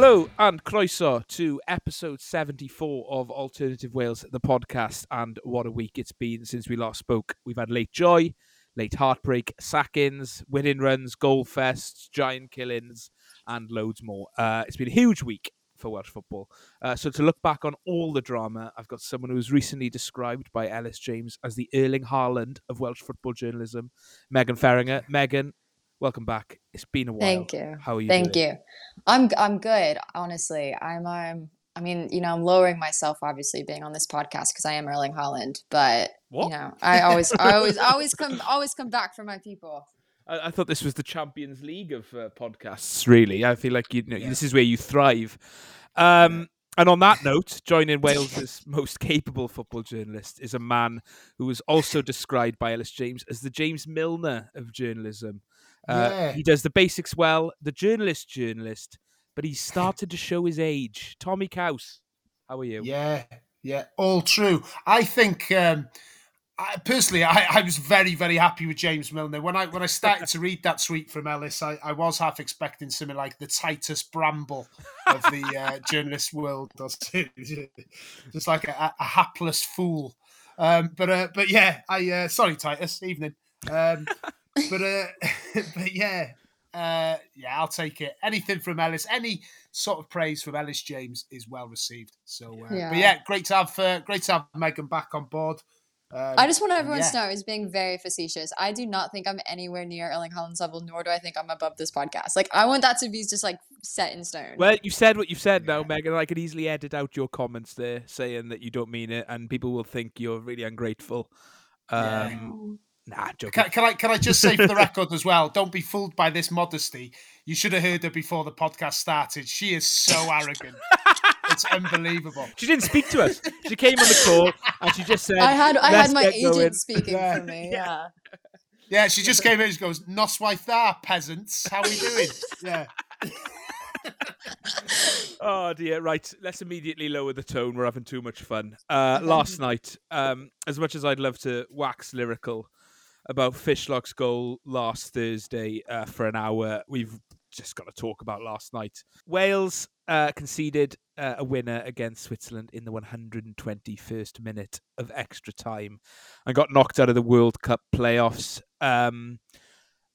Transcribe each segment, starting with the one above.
Hello and croeso to episode 74 of Alternative Wales, the podcast. And what a week it's been since we last spoke. We've had late joy, late heartbreak, sack-ins, winning runs, goal fests, giant killings, and loads more. Uh, it's been a huge week for Welsh football. Uh, so to look back on all the drama, I've got someone who was recently described by Ellis James as the Erling Haaland of Welsh football journalism, Megan Feringa. Megan, welcome back. It's been a while. Thank you. How are you? Thank doing? you. I'm I'm good. Honestly, I'm um. I mean, you know, I'm lowering myself obviously being on this podcast because I am Erling Haaland, but What? you know, I always, I always, always come, always come back for my people. I, I thought this was the Champions League of uh, podcasts. Really, I feel like you know this is where you thrive. Um, and on that note, joining Wales's most capable football journalist is a man who was also described by Ellis James as the James Milner of journalism. Uh, Yeah. He does the basics well, the journalist journalist, but he's started to show his age. Tommy Couse, how are you? Yeah, yeah, all true. I think um, I, personally, I, I was very, very happy with James Milner when I when I started to read that tweet from Ellis. I, I was half expecting something like the Titus Bramble of the uh, journalist world, or something. just like a, a hapless fool. Um, but uh, but yeah, I uh, sorry Titus, evening. Um, but uh, but yeah. Uh, yeah, I'll take it. Anything from Ellis, any sort of praise from Ellis James is well received. So, uh, Yeah. but yeah, great to have uh, great to have Megan back on board. Um, I just want everyone yeah. to know I was being very facetious. I do not think I'm anywhere near Erling Haaland's level, nor do I think I'm above this podcast. Like, I want that to be just like set in stone. Well, you've said what you've said now, Megan. I could easily edit out your comments there saying that you don't mean it, and people will think you're really ungrateful. Yeah. Um, Nah, joking. Can, can I can I just say for the record as well? Don't be fooled by this modesty. You should have heard her before the podcast started. She is so arrogant. it's unbelievable. She didn't speak to us. She came on the call and she just said, I had I had my agent going." speaking Yeah. for me. Yeah. Yeah, she just came in and she goes, Noswaith there, peasants. How are we doing? Yeah. Oh dear, right. Let's immediately lower the tone. We're having too much fun. Uh, last night, um, as much as I'd love to wax lyrical about Fishlock's goal last Thursday uh, for an hour, we've just got to talk about last night. Wales uh, conceded uh, a winner against Switzerland in the 121st minute of extra time and got knocked out of the World Cup playoffs. Um,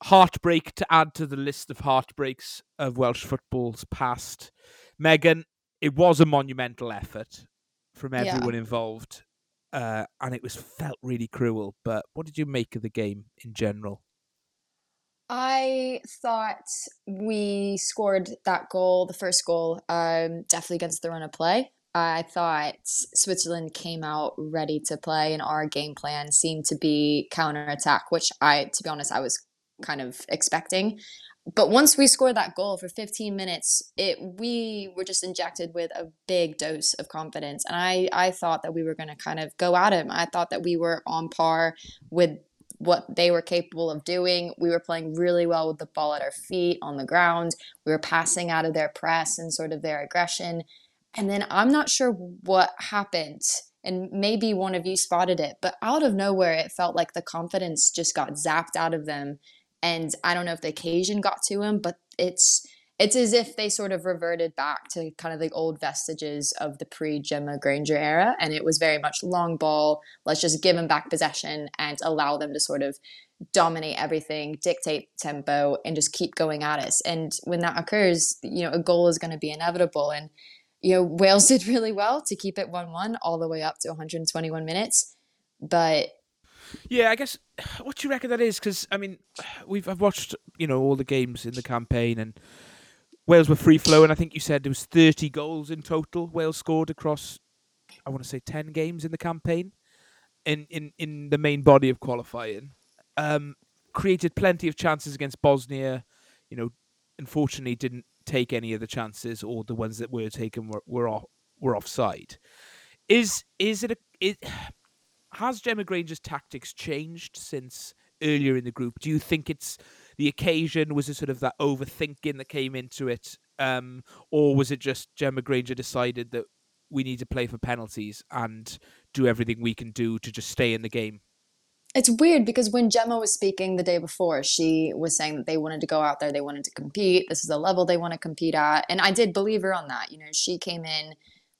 heartbreak to add to the list of heartbreaks of Welsh football's past. Megan, it was a monumental effort from Yeah. everyone involved, uh, and it was felt really cruel. But what did you make of the game in general? I thought we scored that goal, the first goal, um, definitely against the run of play. I thought Switzerland came out ready to play, and our game plan seemed to be counter attack, which I, to be honest, I was kind of expecting. But once we scored that goal for 15 minutes, it we were just injected with a big dose of confidence, and I I thought that we were going to kind of go at him. I thought that we were on par with what they were capable of doing. We were playing really well with the ball at our feet on the ground. We were passing out of their press and sort of their aggression. And then I'm not sure what happened. And maybe one of you spotted it, but out of nowhere, it felt like the confidence just got zapped out of them. And I don't know if the occasion got to him, but it's it's as if they sort of reverted back to kind of the old vestiges of the pre Gemma Grainger era. And it was very much long ball. Let's just give them back possession and allow them to sort of dominate everything, dictate tempo, and just keep going at us. And when that occurs, you know, a goal is going to be inevitable. And, you know, Wales did really well to keep it 1 1 all the way up to 121 minutes. But Yeah, I guess. What do you reckon that is? Because I mean, we've I've watched you know all the games in the campaign, and Wales were free flowing. And I think you said there was thirty goals in total. Wales scored across, I want to say ten games in the campaign, in in in the main body of qualifying. Um, created plenty of chances against Bosnia. You know, unfortunately didn't take any of the chances, or the ones that were taken were were off were offside. Is is it a it? Has Gemma Grainger's tactics changed since earlier in the group? Do you think it's the occasion? Was it sort of that overthinking that came into it? Um, or was it just Gemma Grainger decided that we need to play for penalties and do everything we can do to just stay in the game? It's weird because when Gemma was speaking the day before, she was saying that they wanted to go out there, they wanted to compete. This is the level they want to compete at. And I did believe her on that. You know, she came in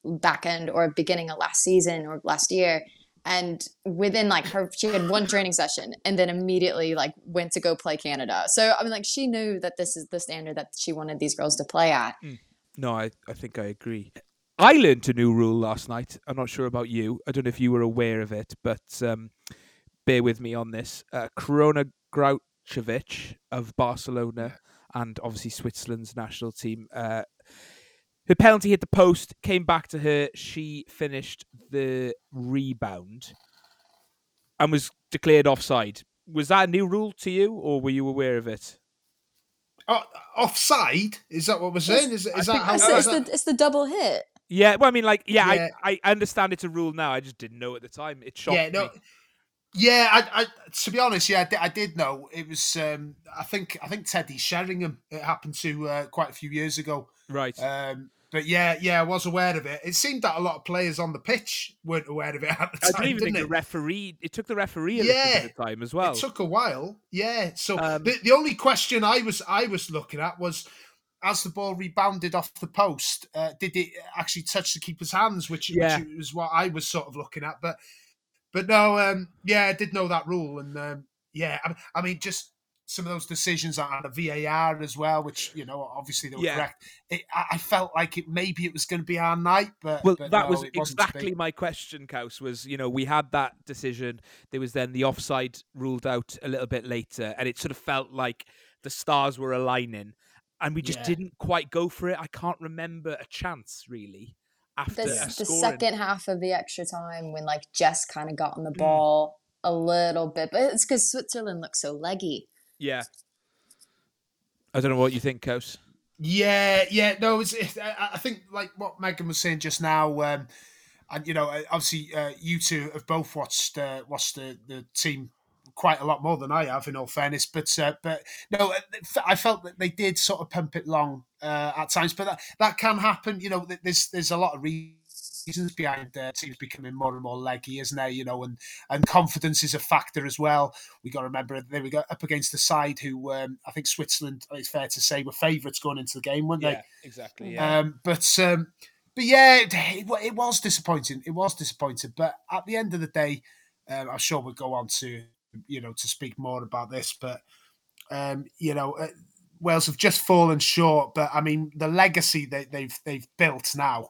back end or beginning of last season or last year and within like her she had one training session and then immediately like went to go play canada. So i mean like she knew that this is the standard that she wanted these girls to play at. Mm. no i, I think i agree. I learned a new rule last night. I'm not sure about you. I don't know if you were aware of it but um, bear with me on this. Uh, corona Graucevic of barcelona and obviously switzerland's national team uh, her penalty hit the post, came back to her. She finished the rebound and was declared offside. Was that a new rule to you, or were you aware of it? Uh, offside? Is that what we're saying? Is, is that how? It's, it's, the, it's the double hit. Yeah, well, I mean, like, yeah, yeah, I, I understand it's a rule now. I just didn't know at the time. It shocked yeah, no, me. Yeah, I, I, to be honest, yeah, I did, I did know it was. Um, I think I think Teddy Sheringham. It happened to uh, quite a few years ago. Right. Um, but yeah, yeah, I was aware of it. It seemed that a lot of players on the pitch weren't aware of it at the time. I don't even think it? the referee. It took the referee a yeah, bit of time as well. It took a while. Yeah. So um, the, the only question I was I was looking at was as the ball rebounded off the post, uh, did it actually touch the keeper's hands? Which, yeah. which was what I was sort of looking at. But but no, um, yeah, I did know that rule, and um, yeah, I, I mean, just some of those decisions on a VAR as well, which you know obviously they were yeah. correct. It, I felt like it maybe it was going to be our night, but well, but that no, was exactly my question, Kaus. Was you know we had that decision. There was then the offside ruled out a little bit later, and it sort of felt like the stars were aligning, and we just yeah. didn't quite go for it. I can't remember a chance really. After the second half of the extra time, when like Jess kind of got on the mm. ball mm. a little bit, but it's because Switzerland looks so leggy. Yeah. I don't know what you think, Kaus. Yeah, yeah, no, it's, it, I think like what Megan was saying just now, um, and you know, obviously, uh, you two have both watched uh, watched the, the team quite a lot more than I have, in all fairness. But uh, but no, uh, I felt that they did sort of pump it long uh, at times, but that, that can happen. You know, there's there's a lot of reasons reasons behind uh, teams becoming more and more leggy, isn't there? You know, and and confidence is a factor as well. We got to remember they were up against the side who um, I think Switzerland. It's fair to say were favourites going into the game, weren't yeah, they? Exactly. Yeah. Um, but um, but yeah, it, it, was disappointing. It was disappointing. But at the end of the day, um, I'm sure we'll go on to you know to speak more about this. But um, you know. Uh, Wales have just fallen short, but I mean the legacy they, they've they've built now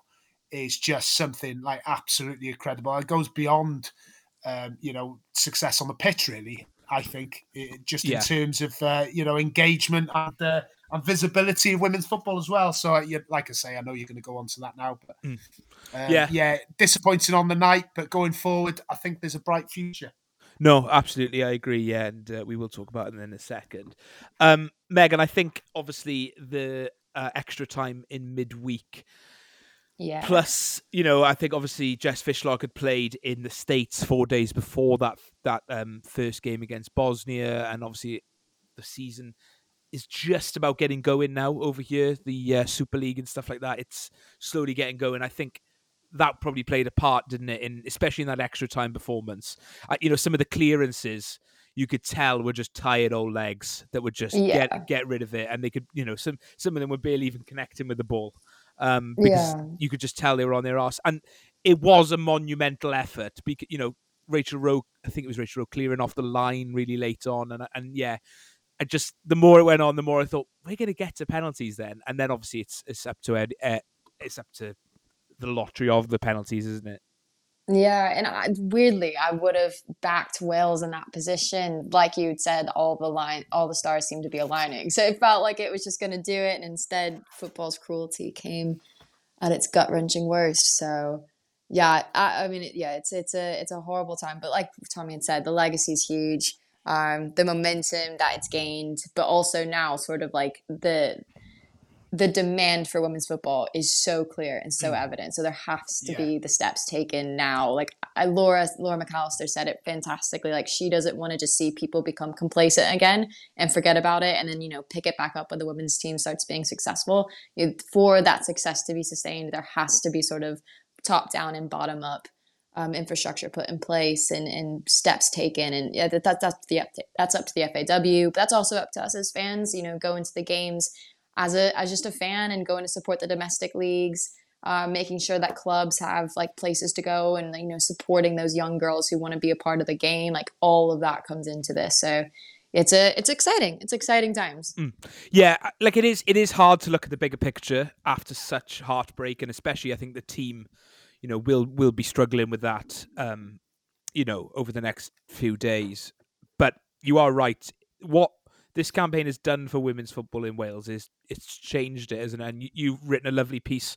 is just something like absolutely incredible. It goes beyond, um, you know, success on the pitch. Really, I think, it, just yeah. in terms of uh, you know engagement and uh, and visibility of women's football as well. So, uh, like I say, I know you're going to go on to that now, but mm. um, yeah, yeah, disappointing on the night, but going forward, I think there's a bright future. No, absolutely, I agree. Yeah, and uh, we will talk about it in a second. Um, Megan, I think obviously the uh, extra time in midweek yeah. Plus, you know, I think obviously Jess Fishlock had played in the States four days before that that um, first game against Bosnia, and obviously the season is just about getting going now over here, the uh, Super League and stuff like that. It's slowly getting going. I think that probably played a part, didn't it? In especially in that extra time performance. Uh, you know, some of the clearances you could tell were just tired old legs that would just yeah. get get rid of it, and they could, you know, some some of them were barely even connecting with the ball um, because yeah. you could just tell they were on their ass. And it was a monumental effort. Because you know, Rachel Rowe, I think it was Rachel Rowe clearing off the line really late on, and and yeah, I just the more it went on, the more I thought we're going to get to penalties then, and then obviously it's it's up to uh, it's up to the lottery of the penalties, isn't it? Yeah, and I, weirdly, I would have backed Wales in that position. Like you said, all the line, all the stars seemed to be aligning, so it felt like it was just going to do it. And instead, football's cruelty came at its gut wrenching worst. So, yeah, I, I mean, yeah, it's it's a it's a horrible time. But like Tommy had said, the legacy is huge. Um, the momentum that it's gained, but also now, sort of like the the demand for women's football is so clear and so mm. evident. So there has to yeah. be the steps taken now. Like I, Laura Laura McAllister said it fantastically. Like she doesn't want to just see people become complacent again and forget about it, and then you know pick it back up when the women's team starts being successful. for that success to be sustained, there has to be sort of top down and bottom up um, infrastructure put in place and, and steps taken. And yeah, that, that, that's the that's up to the FAW. But that's also up to us as fans. You know, go into the games as a as just a fan and going to support the domestic leagues. Uh, making sure that clubs have like places to go and you know supporting those young girls who want to be a part of the game like all of that comes into this so it's a it's exciting it's exciting times mm. yeah like it is it is hard to look at the bigger picture after such heartbreak and especially i think the team you know will will be struggling with that um you know over the next few days but you are right what this campaign has done for women's football in Wales is it's changed it, isn't it? And you, have written a lovely piece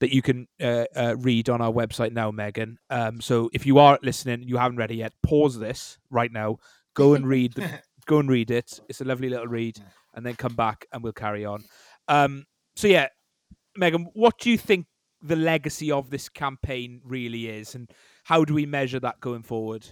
that you can uh, uh, read on our website now, Megan. Um, so if you are listening, you haven't read it yet, pause this right now, go and read the, go and read it. It's a lovely little read, and then come back and we'll carry on. Um, so yeah, Megan, what do you think the legacy of this campaign really is, and how do we measure that going forward?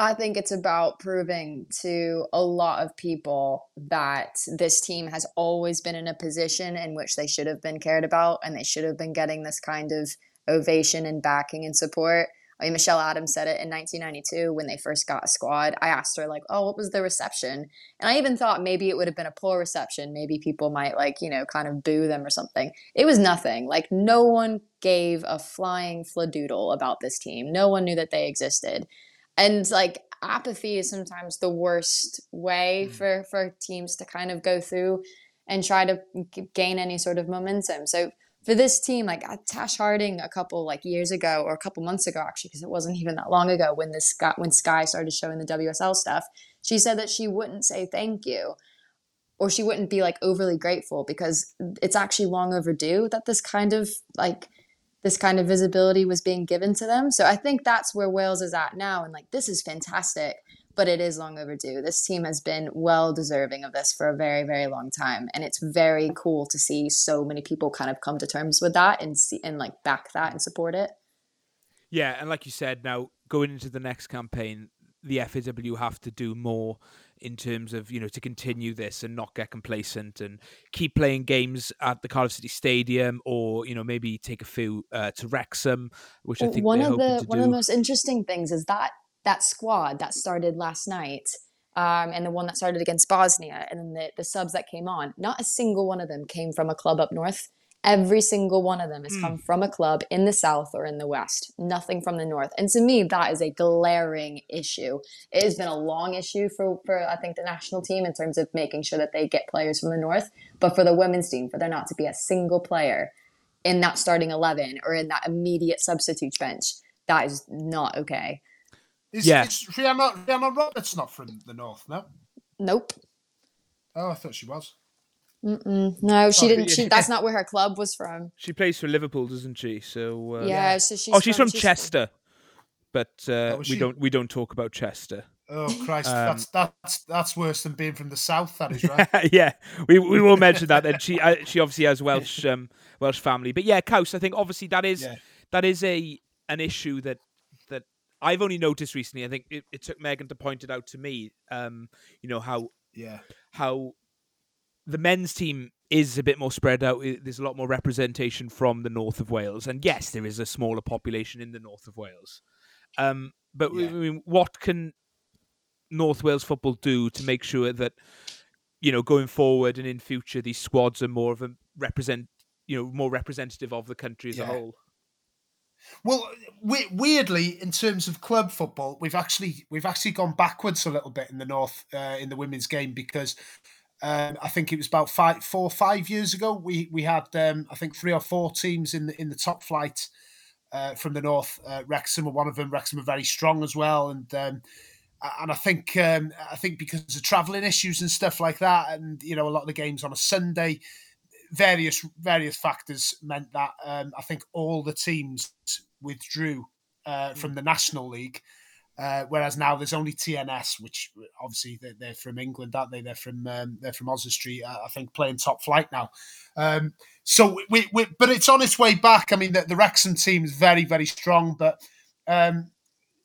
I think it's about proving to a lot of people that this team has always been in a position in which they should have been cared about and they should have been getting this kind of ovation and backing and support. I mean, Michelle Adams said it in 1992 when they first got a squad. I asked her, like, oh, what was the reception? And I even thought maybe it would have been a poor reception. Maybe people might, like, you know, kind of boo them or something. It was nothing. Like, no one gave a flying fladoodle about this team. No one knew that they existed and like apathy is sometimes the worst way mm. for for teams to kind of go through and try to gain any sort of momentum so for this team like uh, tash harding a couple like years ago or a couple months ago actually because it wasn't even that long ago when this got when sky started showing the wsl stuff she said that she wouldn't say thank you or she wouldn't be like overly grateful because it's actually long overdue that this kind of like this kind of visibility was being given to them. So I think that's where Wales is at now. And like, this is fantastic, but it is long overdue. This team has been well deserving of this for a very, very long time. And it's very cool to see so many people kind of come to terms with that and see and like back that and support it. Yeah. And like you said, now going into the next campaign, the FAW have to do more in terms of you know to continue this and not get complacent and keep playing games at the Cardiff City Stadium or you know maybe take a few uh, to Wrexham, which I think one of the one do. of the most interesting things is that that squad that started last night. Um, and the one that started against Bosnia, and then the, the subs that came on, not a single one of them came from a club up north. Every single one of them has mm. come from a club in the south or in the west, nothing from the north. And to me, that is a glaring issue. It has been a long issue for, for I think the national team in terms of making sure that they get players from the north. But for the women's team, for there not to be a single player in that starting eleven or in that immediate substitute bench, that is not okay. Is, yeah. is Rhiannon, Rhiannon Roberts not from the north? No. Nope. Oh, I thought she was. Mm-mm. No, she oh, didn't. She, that's not where her club was from. She plays for Liverpool, doesn't she? So uh, yeah, so she's. Oh, she's from, from she's Chester, but uh, oh, we don't we don't talk about Chester. Oh Christ, um, that's that's that's worse than being from the south. That is right. yeah, we we will mention that. And she uh, she obviously has Welsh um, Welsh family, but yeah, Caws. I think obviously that is yeah. that is a an issue that that I've only noticed recently. I think it, it took Megan to point it out to me. Um, you know how yeah how the men's team is a bit more spread out. There's a lot more representation from the north of Wales, and yes, there is a smaller population in the north of Wales. Um, but yeah. I mean, what can North Wales football do to make sure that you know going forward and in future these squads are more of a represent you know more representative of the country as yeah. a whole? Well, weirdly, in terms of club football, we've actually we've actually gone backwards a little bit in the north uh, in the women's game because um, I think it was about five, four, five years ago. We we had um, I think three or four teams in the in the top flight uh, from the north. Uh, Wrexham were one of them. Wrexham are very strong as well, and um, and I think um, I think because of travelling issues and stuff like that, and you know a lot of the games on a Sunday, various various factors meant that um, I think all the teams withdrew uh, from the National League. Uh, whereas now there's only TNS, which obviously they're, they're from England, aren't they? They're from um, they're from Oswestry, uh, I think, playing top flight now. Um, so we, we, but it's on its way back. I mean, the, the Wrexham team is very very strong, but um,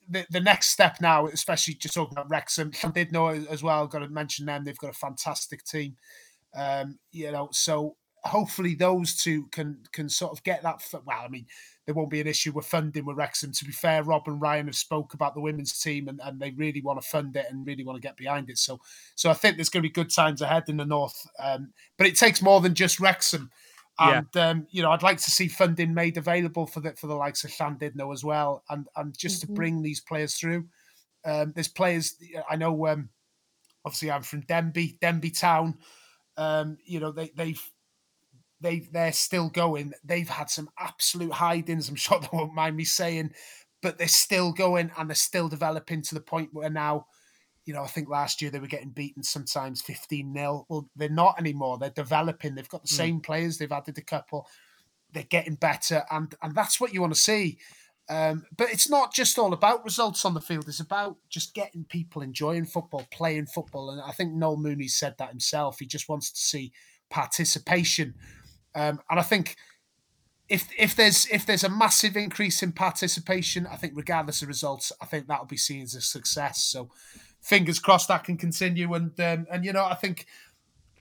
the the next step now, especially just talking about Wrexham, did know as well. Got to mention them; they've got a fantastic team. Um, you know, so hopefully those two can can sort of get that. Well, I mean, there won't be an issue with funding with Wrexham. To be fair, Rob and Ryan have spoke about the women's team and, and they really want to fund it and really want to get behind it. So so I think there's going to be good times ahead in the north. Um, but it takes more than just Wrexham. And yeah. um, you know, I'd like to see funding made available for the for the likes of Llandudno as well, and and just mm-hmm. to bring these players through. Um, there's players I know. Um, obviously, I'm from Denbigh, Denbigh Town. Um, you know, they they've they they're still going. They've had some absolute hidings. I'm sure they won't mind me saying, but they're still going and they're still developing to the point where now, you know, I think last year they were getting beaten sometimes 15 0. Well, they're not anymore. They're developing. They've got the mm. same players. They've added a couple. They're getting better, and and that's what you want to see. Um, but it's not just all about results on the field. It's about just getting people enjoying football, playing football. And I think Noel Mooney said that himself. He just wants to see participation um, and I think if if there's if there's a massive increase in participation, I think regardless of results, I think that'll be seen as a success. So fingers crossed that can continue. And um, and you know, I think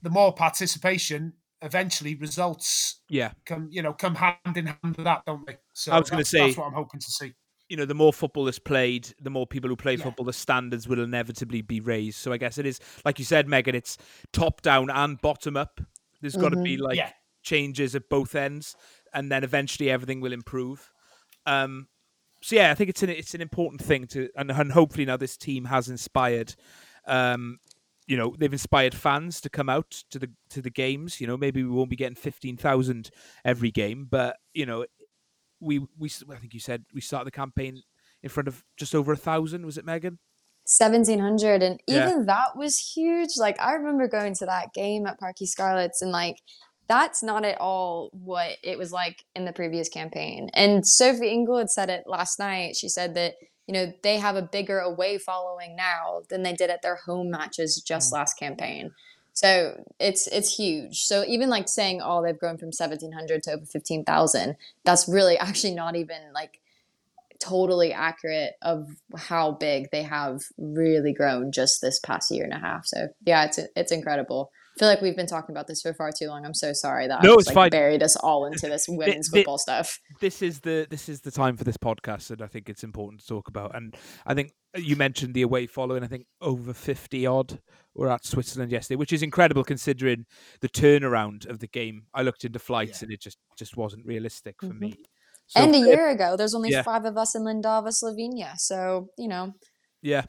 the more participation, eventually results yeah come you know come hand in hand with that, don't they? So I was going to say that's what I'm hoping to see. You know, the more football is played, the more people who play yeah. football, the standards will inevitably be raised. So I guess it is, like you said, Megan, it's top down and bottom up. There's got to mm-hmm. be like yeah changes at both ends, and then eventually everything will improve. Um, so yeah, I think it's an it's an important thing to, and, and hopefully now this team has inspired. Um, you know, they've inspired fans to come out to the to the games. You know, maybe we won't be getting fifteen thousand every game, but you know, we we I think you said we started the campaign in front of just over a thousand. Was it Megan? 1700 and even yeah. that was huge like i remember going to that game at Parc y Scarlets and like that's not at all what it was like in the previous campaign. And Sophie Ingle had said it last night. She said that, you know, they have a bigger away following now than they did at their home matches just mm. last campaign. So it's it's huge. So even like saying, oh, they've grown from seventeen hundred to over fifteen thousand, that's really actually not even like totally accurate of how big they have really grown just this past year and a half. So yeah, it's it's incredible. I feel like we've been talking about this for far too long. I'm so sorry that no, I just, like, buried us all into this women's the, football stuff. This is the this is the time for this podcast, and I think it's important to talk about. And I think you mentioned the away following. I think over fifty odd were at Switzerland yesterday, which is incredible considering the turnaround of the game. I looked into flights, yeah. and it just just wasn't realistic for mm-hmm. me. So, and a year ago, there's only yeah. five of us in Lendava, Slovenia. So you know, yeah,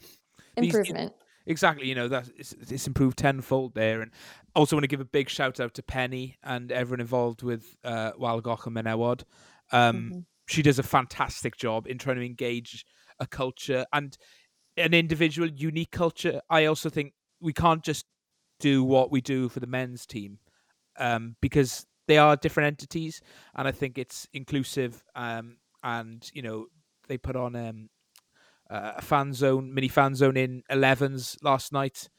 improvement. These, exactly. You know that it's, it's, improved tenfold there, and also want to give a big shout out to Penny and everyone involved with uh, Walgoch and Menewod. Um, mm-hmm. She does a fantastic job in trying to engage a culture and an individual, unique culture. I also think we can't just do what we do for the men's team um, because they are different entities, and I think it's inclusive. Um, and you know, they put on um, uh, a fan zone, mini fan zone in 11s last night,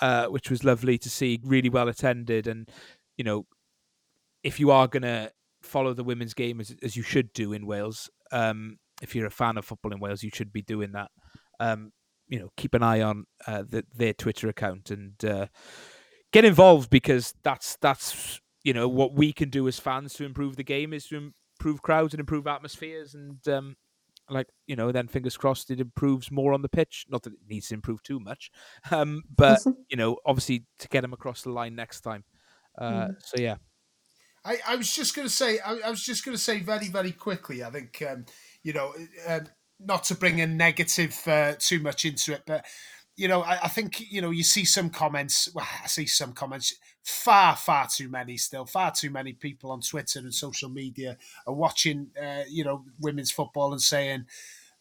uh, which was lovely to see. Really well attended, and you know, if you are gonna follow the women's game as as you should do in Wales, um, if you're a fan of football in Wales, you should be doing that. Um, you know, keep an eye on uh, the, their Twitter account and uh, get involved because that's that's you know what we can do as fans to improve the game is to improve crowds and improve atmospheres and um, like you know, then fingers crossed it improves more on the pitch. Not that it needs to improve too much, um, but you know, obviously to get him across the line next time. Uh, mm. So yeah. I, I was just going to say, I, I, was just going to say very, very quickly. I think, um, you know, um, not to bring a negative uh, too much into it, but you know, I, I, think you know you see some comments. Well, I see some comments. Far, far too many still. Far too many people on Twitter and social media are watching, uh, you know, women's football and saying,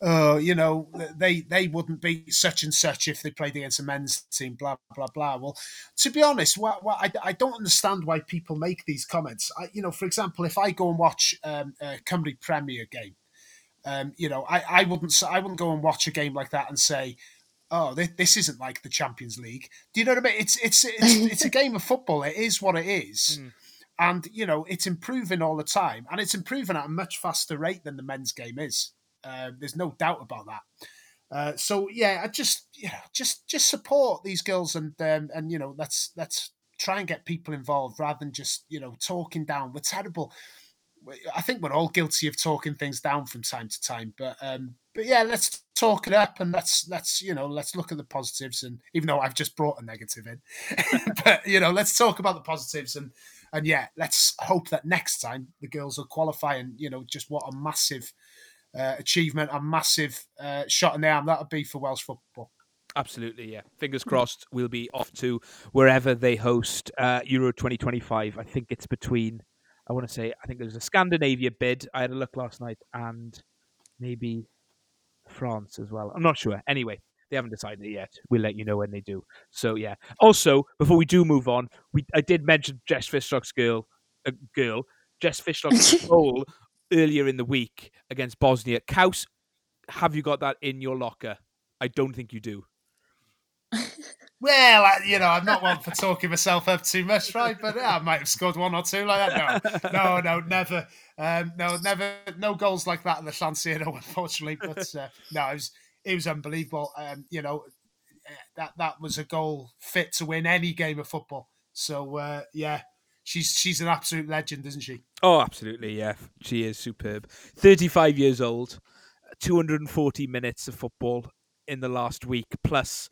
"Oh, you know, they they wouldn't beat such and such if they played against a men's team." Blah blah blah. Well, to be honest, what, what I, I don't understand why people make these comments. I, you know, for example, if I go and watch um, a Cymru Premier game. Um, you know, I, I wouldn't I wouldn't go and watch a game like that and say, oh, this isn't like the Champions League. Do you know what I mean? It's it's it's, it's a game of football. It is what it is. Mm. And you know it's improving all the time, and it's improving at a much faster rate than the men's game is. Uh, there's no doubt about that. Uh, so yeah, I just you know, just just support these girls and um, and you know let's let's try and get people involved rather than just you know talking down. We're terrible. I think we're all guilty of talking things down from time to time, but um, but yeah, let's talk it up and let's let's you know let's look at the positives. And even though I've just brought a negative in, but you know let's talk about the positives and and yeah, let's hope that next time the girls will qualify. And you know just what a massive uh, achievement, a massive uh, shot in the arm that would be for Welsh football. Absolutely, yeah. Fingers crossed. We'll be off to wherever they host uh, Euro 2025. I think it's between. I want to say. I think there's a Scandinavia bid. I had a look last night, and maybe France as well. I'm not sure. Anyway, they haven't decided yet. We'll let you know when they do. So yeah. Also, before we do move on, we I did mention Jess Fishlock's girl, a uh, girl, Jess Fishlock's goal earlier in the week against Bosnia. Kaus, have you got that in your locker? I don't think you do. Well, I, you know, I'm not one for talking myself up too much, right? But yeah, I might have scored one or two like that. No, no, no, never. Um, no, never. No goals like that in the San Siro, unfortunately. But uh, no, it was it was unbelievable. Um, you know, that that was a goal fit to win any game of football. So uh, yeah, she's she's an absolute legend, isn't she? Oh, absolutely. Yeah, she is superb. Thirty-five years old, two hundred and forty minutes of football in the last week, plus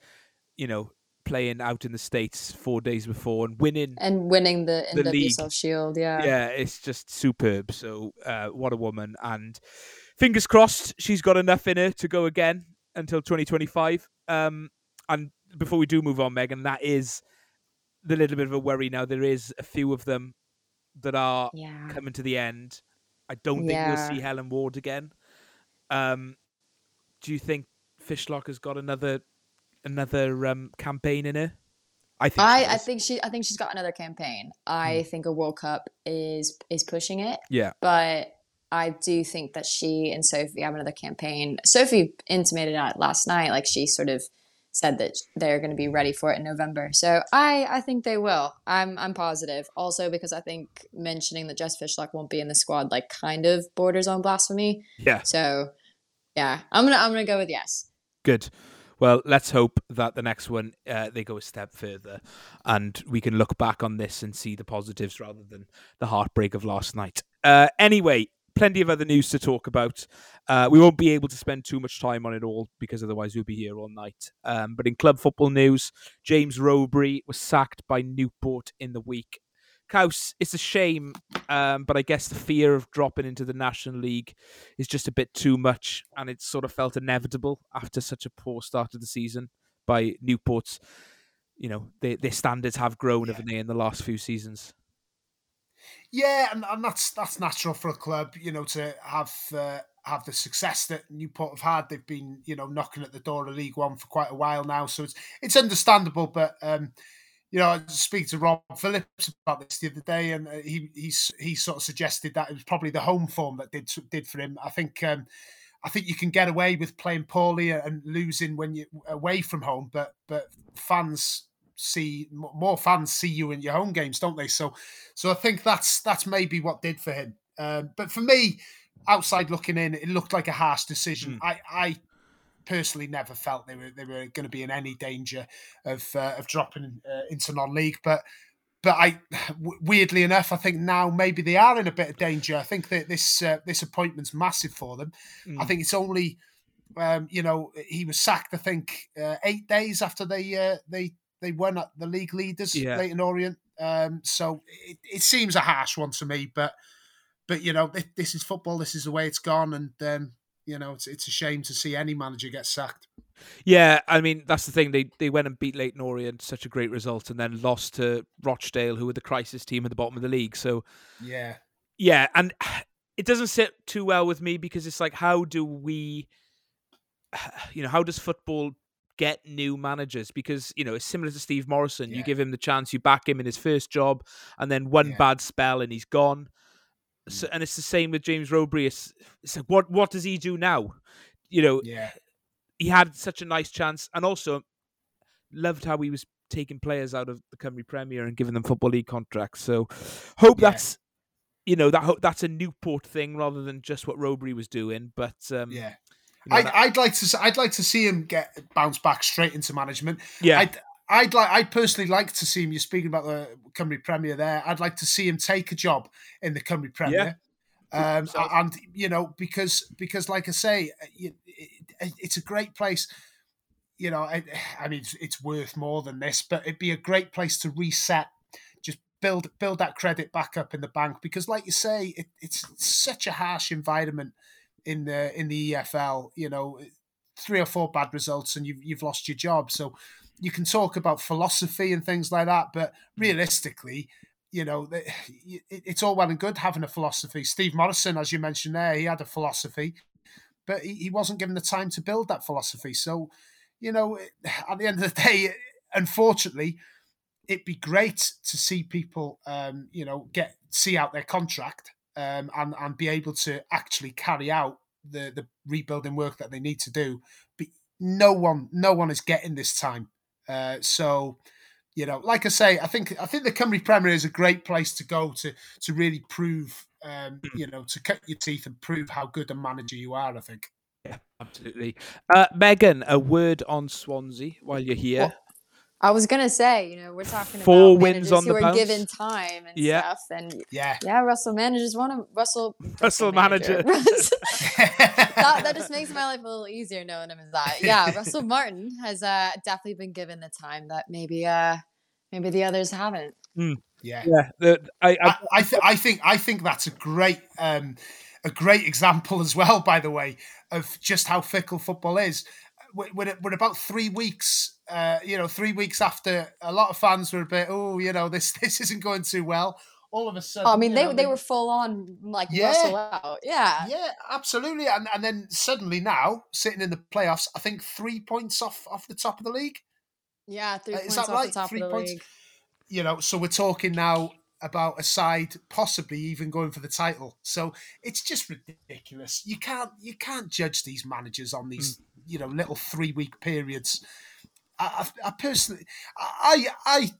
you know, playing out in the states four days before and winning and winning the, the NWSL Shield. Yeah, yeah, it's just superb. So, uh, what a woman! And fingers crossed, she's got enough in her to go again until 2025. Um, and before we do move on, Megan, that is the little bit of a worry now. There is a few of them that are yeah. coming to the end. I don't think Yeah. we'll see Helen Ward again. Um, do you think Fishlock has got another another um, campaign in her? I think. I, I think she I think she's got another campaign. I think a World Cup is is pushing it, Yeah. but I do think that she and Sophie have another campaign. Sophie intimated it last night, like she sort of said that they're going to be ready for it in November. So I I think they will. I'm I'm positive. Also because I think mentioning that Jess Fishlock won't be in the squad like kind of borders on blasphemy. Yeah. So yeah, I'm gonna I'm gonna go with yes. Good. Well, let's hope that the next one uh, they go a step further, and we can look back on this and see the positives rather than the heartbreak of last night. Uh, anyway, plenty of other news to talk about. Uh, we won't be able to spend too much time on it all because otherwise we'll be here all night. Um, but in club football news, James Rowberry was sacked by Newport in the week. Kaus, it's a shame, um, but I guess the fear of dropping into the National League is just a bit too much, and it sort of felt inevitable after such a poor start of the season by Newport's. You know, they, their standards have grown, haven't they, in the last few seasons? Yeah, and, and that's that's natural for a club, you know, to have uh, have the success that Newport have had. They've been, you know, knocking at the door of League One for quite a while now, so it's it's understandable. But um, you know, I speaking to Rob Phillips about this the other day, and uh, he he sort of suggested that it was probably the home form that did did for him. I think. Um, I think you can get away with playing poorly and losing when you away from home, but but fans see more fans see you in your home games, don't they? So, so I think that's that's maybe what did for him. Um, but for me, outside looking in, it looked like a harsh decision. I, I personally never felt they were they were going to be in any danger of uh, of dropping uh, into non-league, but. But I, weirdly enough, I think now maybe they are in a bit of danger. I think that this uh, this appointment's massive for them. I think it's only, um, you know, he was sacked. I think uh, eight days after they uh, they they won at the league leaders, Yeah. Leyton Orient. Um, so it, it seems a harsh one to me, but but you know, this is football. This is the way it's gone, and um, you know, it's it's a shame to see any manager get sacked. Yeah, I mean that's the thing. They they went and beat Leyton Orient, such a great result, and then lost to Rochdale, who were the crisis team at the bottom of the league. So Yeah, yeah, and it doesn't sit too well with me because it's like, how do we, you know, how does football get new managers? Because you know, it's similar to Steve Morison. You give him the chance, you back him in his first job, and then one Yeah. bad spell and he's gone. So, and it's the same with James Rowberry. It's, it's like, what what does he do now? You know, yeah, he had such a nice chance, and also loved how he was taking players out of the Cymru Premier and giving them football league contracts. So hope Yeah. that's you know that that's a Newport thing rather than just what Rowberry was doing. But um, yeah. you know, I'd, that- I'd like to. I'd like to see him get bounce back straight into management. yeah, I'd, I'd like, I'd personally like to see him. You're speaking about the Cymru Premier there. I'd like to see him take a job in the Cymru Premier. Yeah. Um, and you know, because because like I say, it, it, it's a great place. You know, I, I mean, it's, it's worth more than this, but it'd be a great place to reset just build build that credit back up in the bank because like you say it, it's such a harsh environment in the in the EFL you know three or four bad results and you've, you've lost your job so you can talk about philosophy and things like that, but realistically, you know, it's all well and good having a philosophy. Steve Morison, as you mentioned there, he had a philosophy, but he wasn't given the time to build that philosophy. So, you know, at the end of the day, unfortunately, it'd be great to see people, um, you know, get see out their contract um, and and be able to actually carry out the the rebuilding work that they need to do. But no one, no one is getting this time. Uh, so, you know, like I say, I think I think the Cymru Premier is a great place to go to to really prove, um, hmm. you know, to cut your teeth and prove how good a manager you are. I think. Yeah, absolutely. Uh, Megan, a word on Swansea while you're here. Well, I was gonna say, you know, we're talking four about wins on who the are given time and yeah. stuff, and yeah, yeah, Russell manages one of Russell Russell, manager. manager. that, that just makes my life a little easier knowing him as that. Yeah, Russell Martin has uh, definitely been given the time that maybe uh maybe the others haven't. Mm. Yeah, yeah. The, I I, I, I, th- I think I think that's a great um a great example as well. By the way, of just how fickle football is we're, we're about three weeks, uh, you know, three weeks after a lot of fans were a bit, oh, you know, this this isn't going too well. All of a sudden, oh, I mean, they, know, they were full on like yeah, Russell out, yeah, yeah, absolutely. And and then suddenly now sitting in the playoffs, I think three points off off the top of the league. Yeah, three uh, points off right? the top three of the points. league. You know, so we're talking now about a side possibly even going for the title. So it's just ridiculous. You can't you can't judge these managers on these mm you know little three week periods. I, I, I, personally, I I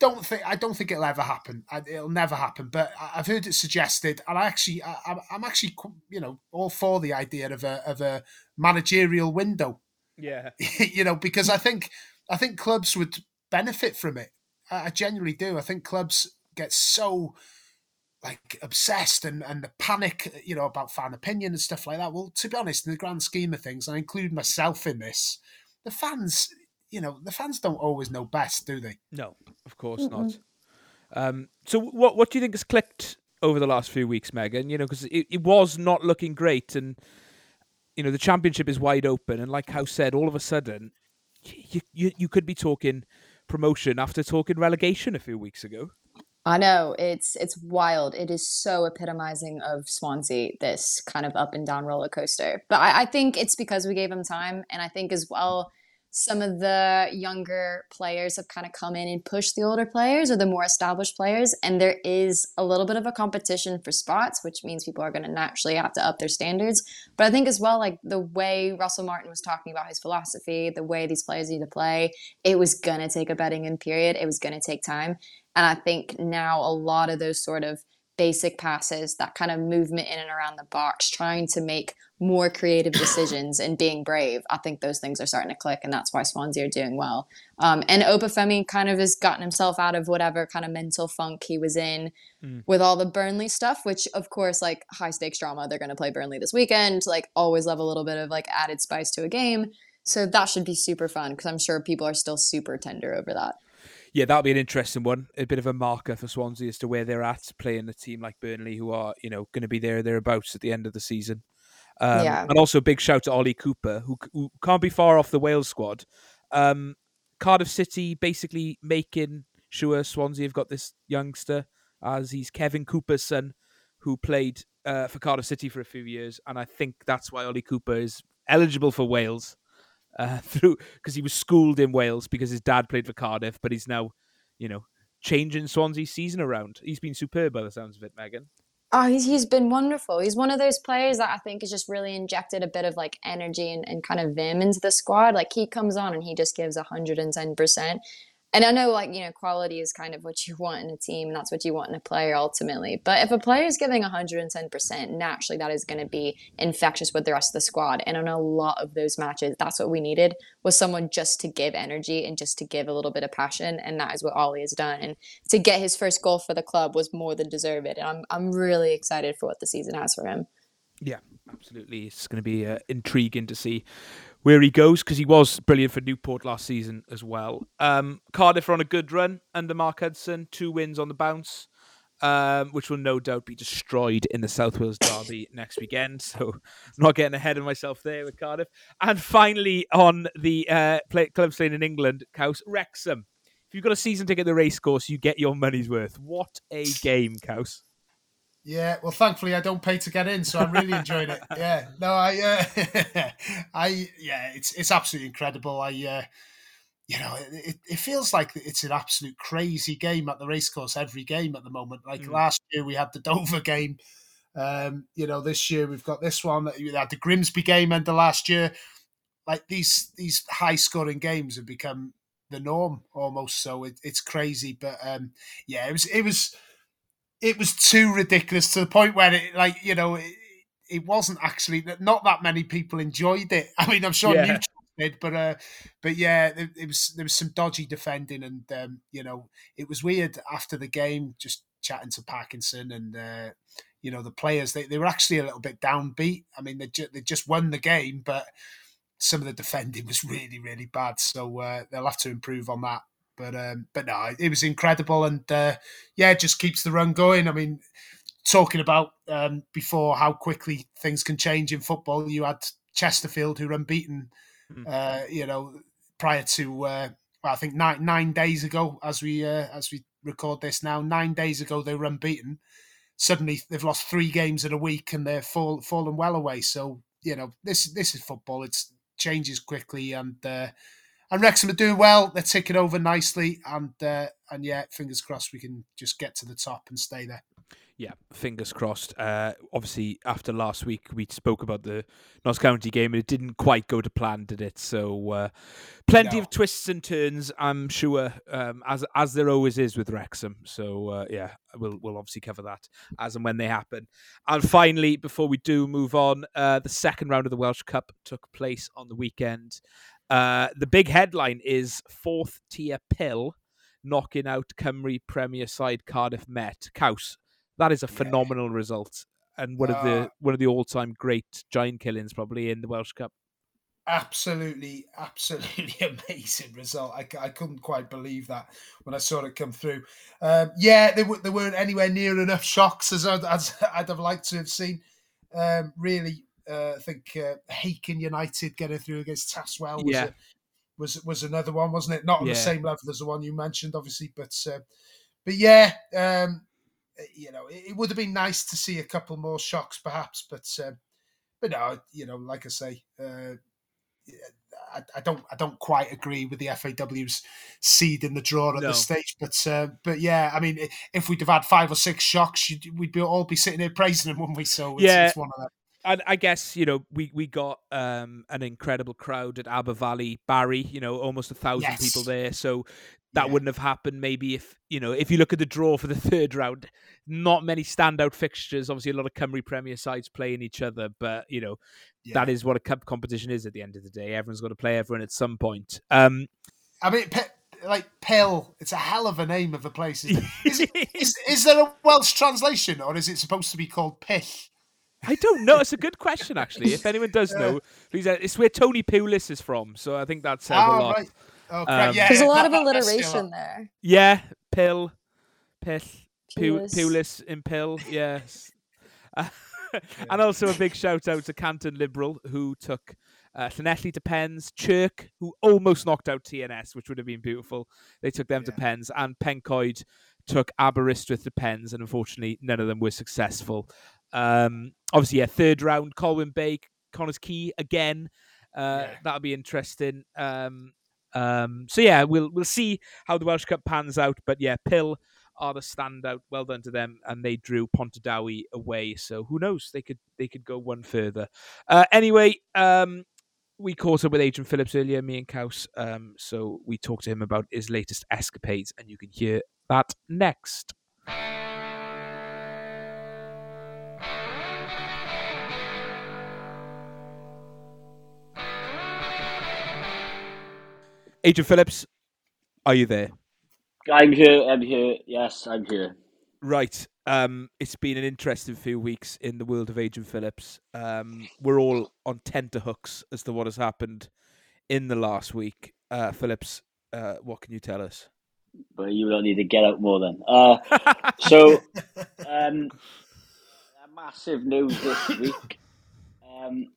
don't think I don't think it'll ever happen. It'll never happen. But I've heard it suggested, and I actually I, I'm actually you know all for the idea of a of a managerial window. Yeah, you know because I think I think clubs would benefit from it. I genuinely do. I think clubs get so like obsessed and, and the panic, you know, about fan opinion and stuff like that. Well, to be honest, in the grand scheme of things, I include myself in this, the fans, you know, the fans don't always know best, do they? No, of course mm not. Um, so what what do you think has clicked over the last few weeks, Megan? You know, because it, it was not looking great and you know, the championship is wide open and like how said, all of a sudden you, you you could be talking promotion after talking relegation a few weeks ago. I know it's it's wild. It is so epitomizing of Swansea, this kind of up and down roller coaster. But I, I think it's because we gave him time, and I think as well some of the younger players have kind of come in and pushed the older players or the more established players. And there is a little bit of a competition for spots, which means people are going to naturally have to up their standards. But I think as well, like the way Russell Martin was talking about his philosophy, the way these players need to play, it was going to take a betting in period. It was going to take time. And I think now a lot of those sort of basic passes, that kind of movement in and around the box, trying to make more creative decisions and being brave, I think those things are starting to click, and that's why Swansea are doing well. Um, and Obafemi kind of has gotten himself out of whatever kind of mental funk he was in mm. with all the Burnley stuff, which of course, like high stakes drama, they're going to play Burnley this weekend. Like always, love a little bit of like added spice to a game. So that should be super fun because I'm sure people are still super tender over that yeah, that'll be an interesting one. A bit of a marker for Swansea as to where they're at playing a team like Burnley, who are you know going to be there thereabouts at the end of the season. Um, yeah. And also a big shout to Ollie Cooper, who, who can't be far off the Wales squad. Um, Cardiff City basically making sure Swansea have got this youngster as he's Kevin Cooper's son, who played uh, for Cardiff City for a few years, and I think that's why Ollie Cooper is eligible for Wales uh, through because he was schooled in Wales because his dad played for Cardiff, but he's now, you know, changing Swansea's season around. He's been superb by the sounds of it, Megan. Oh, he's, he's been wonderful. He's one of those players that I think has just really injected a bit of like energy and, and kind of vim into the squad. Like he comes on and he just gives 110%. and I know like you know quality is kind of what you want in a team and that's what you want in a player ultimately. But if a player is giving 110% naturally that is going to be infectious with the rest of the squad. And in a lot of those matches that's what we needed was someone just to give energy and just to give a little bit of passion and that is what Ollie has done. And to get his first goal for the club was more than deserved and I'm I'm really excited for what the season has for him. Yeah absolutely. It's going to be uh, intriguing to see where he goes because he was brilliant for Newport last season as well. Um, Cardiff are on a good run under Mark Hudson, two wins on the bounce, um, which will no doubt be destroyed in the South Wales Derby next weekend. So not getting ahead of myself there with Cardiff. And finally, on the uh, play, in England, Caws Wrexham. If you've got a season ticket at the racecourse, you get your money's worth. What a game, Caws. Yeah, well, thankfully I don't pay to get in, so I'm really enjoying it. Yeah, no, I, uh, I, yeah, it's it's absolutely incredible. I, uh, you know, it, it feels like it's an absolute crazy game at the racecourse every game at the moment. Like mm. last year we had the Dover game. Um, you know, this year we've got this one. We had the Grimsby game end of last year. Like these these high scoring games have become the norm almost. So it, it's crazy, but um, yeah, it was it was it was too ridiculous to the point where it like you know it, it wasn't actually that not that many people enjoyed it. I mean, I'm sure yeah. did, but uh, but yeah, it, it, was there was some dodgy defending, and um, you know it was weird after the game just chatting to Parkinson and uh, you know the players they, they were actually a little bit downbeat. I mean they ju- they just won the game, but some of the defending was really really bad, so uh, they'll have to improve on that. But um, but no, it was incredible, and uh, yeah, it just keeps the run going. I mean, talking about um, before how quickly things can change in football, you had Chesterfield who were unbeaten, mm. uh, you know, prior to uh, well, I think nine nine days ago, as we uh, as we record this now, nine days ago they were unbeaten. Suddenly they've lost three games in a week and they're fall, fallen well away. So you know this this is football. It's changes quickly and uh, and Wrexham are doing well. They're ticking over nicely, and uh, and yeah, fingers crossed we can just get to the top and stay there. Yeah, fingers crossed. Uh, obviously, after last week, we spoke about the Notts County game, and it didn't quite go to plan, did it? So, uh, plenty no. of twists and turns, I'm sure, um, as as there always is with Wrexham. So, uh, yeah, we'll we'll obviously cover that as and when they happen. And finally, before we do move on, uh, the second round of the Welsh Cup took place on the weekend. Uh, the big headline is fourth tier pill knocking out Cymru Premier side Cardiff Met. Caws, that is a phenomenal yeah. result and one uh, of the uh, one of the all time great giant killings probably in the Welsh Cup. Absolutely, absolutely amazing result. I, I couldn't quite believe that when I saw it come through. Um, yeah, there, there weren't anywhere near enough shocks as I'd, as I'd have liked to have seen. Um, really, uh, I think uh, Hakin United getting through against Taswell was, yeah. a, was was another one, wasn't it? Not on yeah. the same level as the one you mentioned, obviously, but uh, but yeah, um, you know, it, it, would have been nice to see a couple more shocks, perhaps, but uh, but no, you know, like I say. Uh, I, I, don't. I don't quite agree with the FAW's seed in the draw at no. this stage, but uh, but yeah, I mean, if we'd have had five or six shocks, we'd be all be sitting here praising them, wouldn't we? So it's, yeah, it's one of them and I guess you know we we got um, an incredible crowd at Aber Valley Barry. You know, almost a thousand yes. people there. So that yeah. wouldn't have happened maybe if you know if you look at the draw for the third round. Not many standout fixtures. Obviously, a lot of Cymru Premier sides playing each other, but you know yeah. that is what a cup competition is at the end of the day. Everyone's got to play everyone at some point. Um, I mean. Pe- like Pill, it's a hell of a name of a place. Is, is, is, is there a Welsh translation, or is it supposed to be called Pill? I don't know. It's a good question, actually. If anyone does know, please. Uh, it's where Tony Pulis is from, so I think that says oh, a lot. Right. Okay, um, yeah, There's a lot of alliteration there. Yeah, pill, pill, Pulis, Pulis in pill. Yes. Uh, and also a big shout out to Canton Liberal who took uh, Llanelli to Pens, Chirk who almost knocked out TNS, which would have been beautiful. They took them yeah. to Pens, and Pencoed took Aberystwyth to Pens, and unfortunately none of them were successful. Um, obviously, yeah, third round, Colwyn Bay, Connah's Quay again. Uh, yeah. That'll be interesting. Um, um, so yeah, we'll we'll see how the Welsh Cup pans out. But yeah, Pill are the standout. Well done to them, and they drew Pontardawe away. So who knows? They could they could go one further. Uh, anyway, um, we caught up with Adrian Phillips earlier, me and Kaus. Um, so we talked to him about his latest escapades, and you can hear that next. Adrian Phillips, are you there? I'm here. I'm here. Yes, I'm here. Right. Um, it's been an interesting few weeks in the world of Adrian Phillips. Um, we're all on tenterhooks as to what has happened in the last week. Uh, Phillips, uh, what can you tell us? But you don't need to get out more then. Uh, so, um, massive news this week. Um,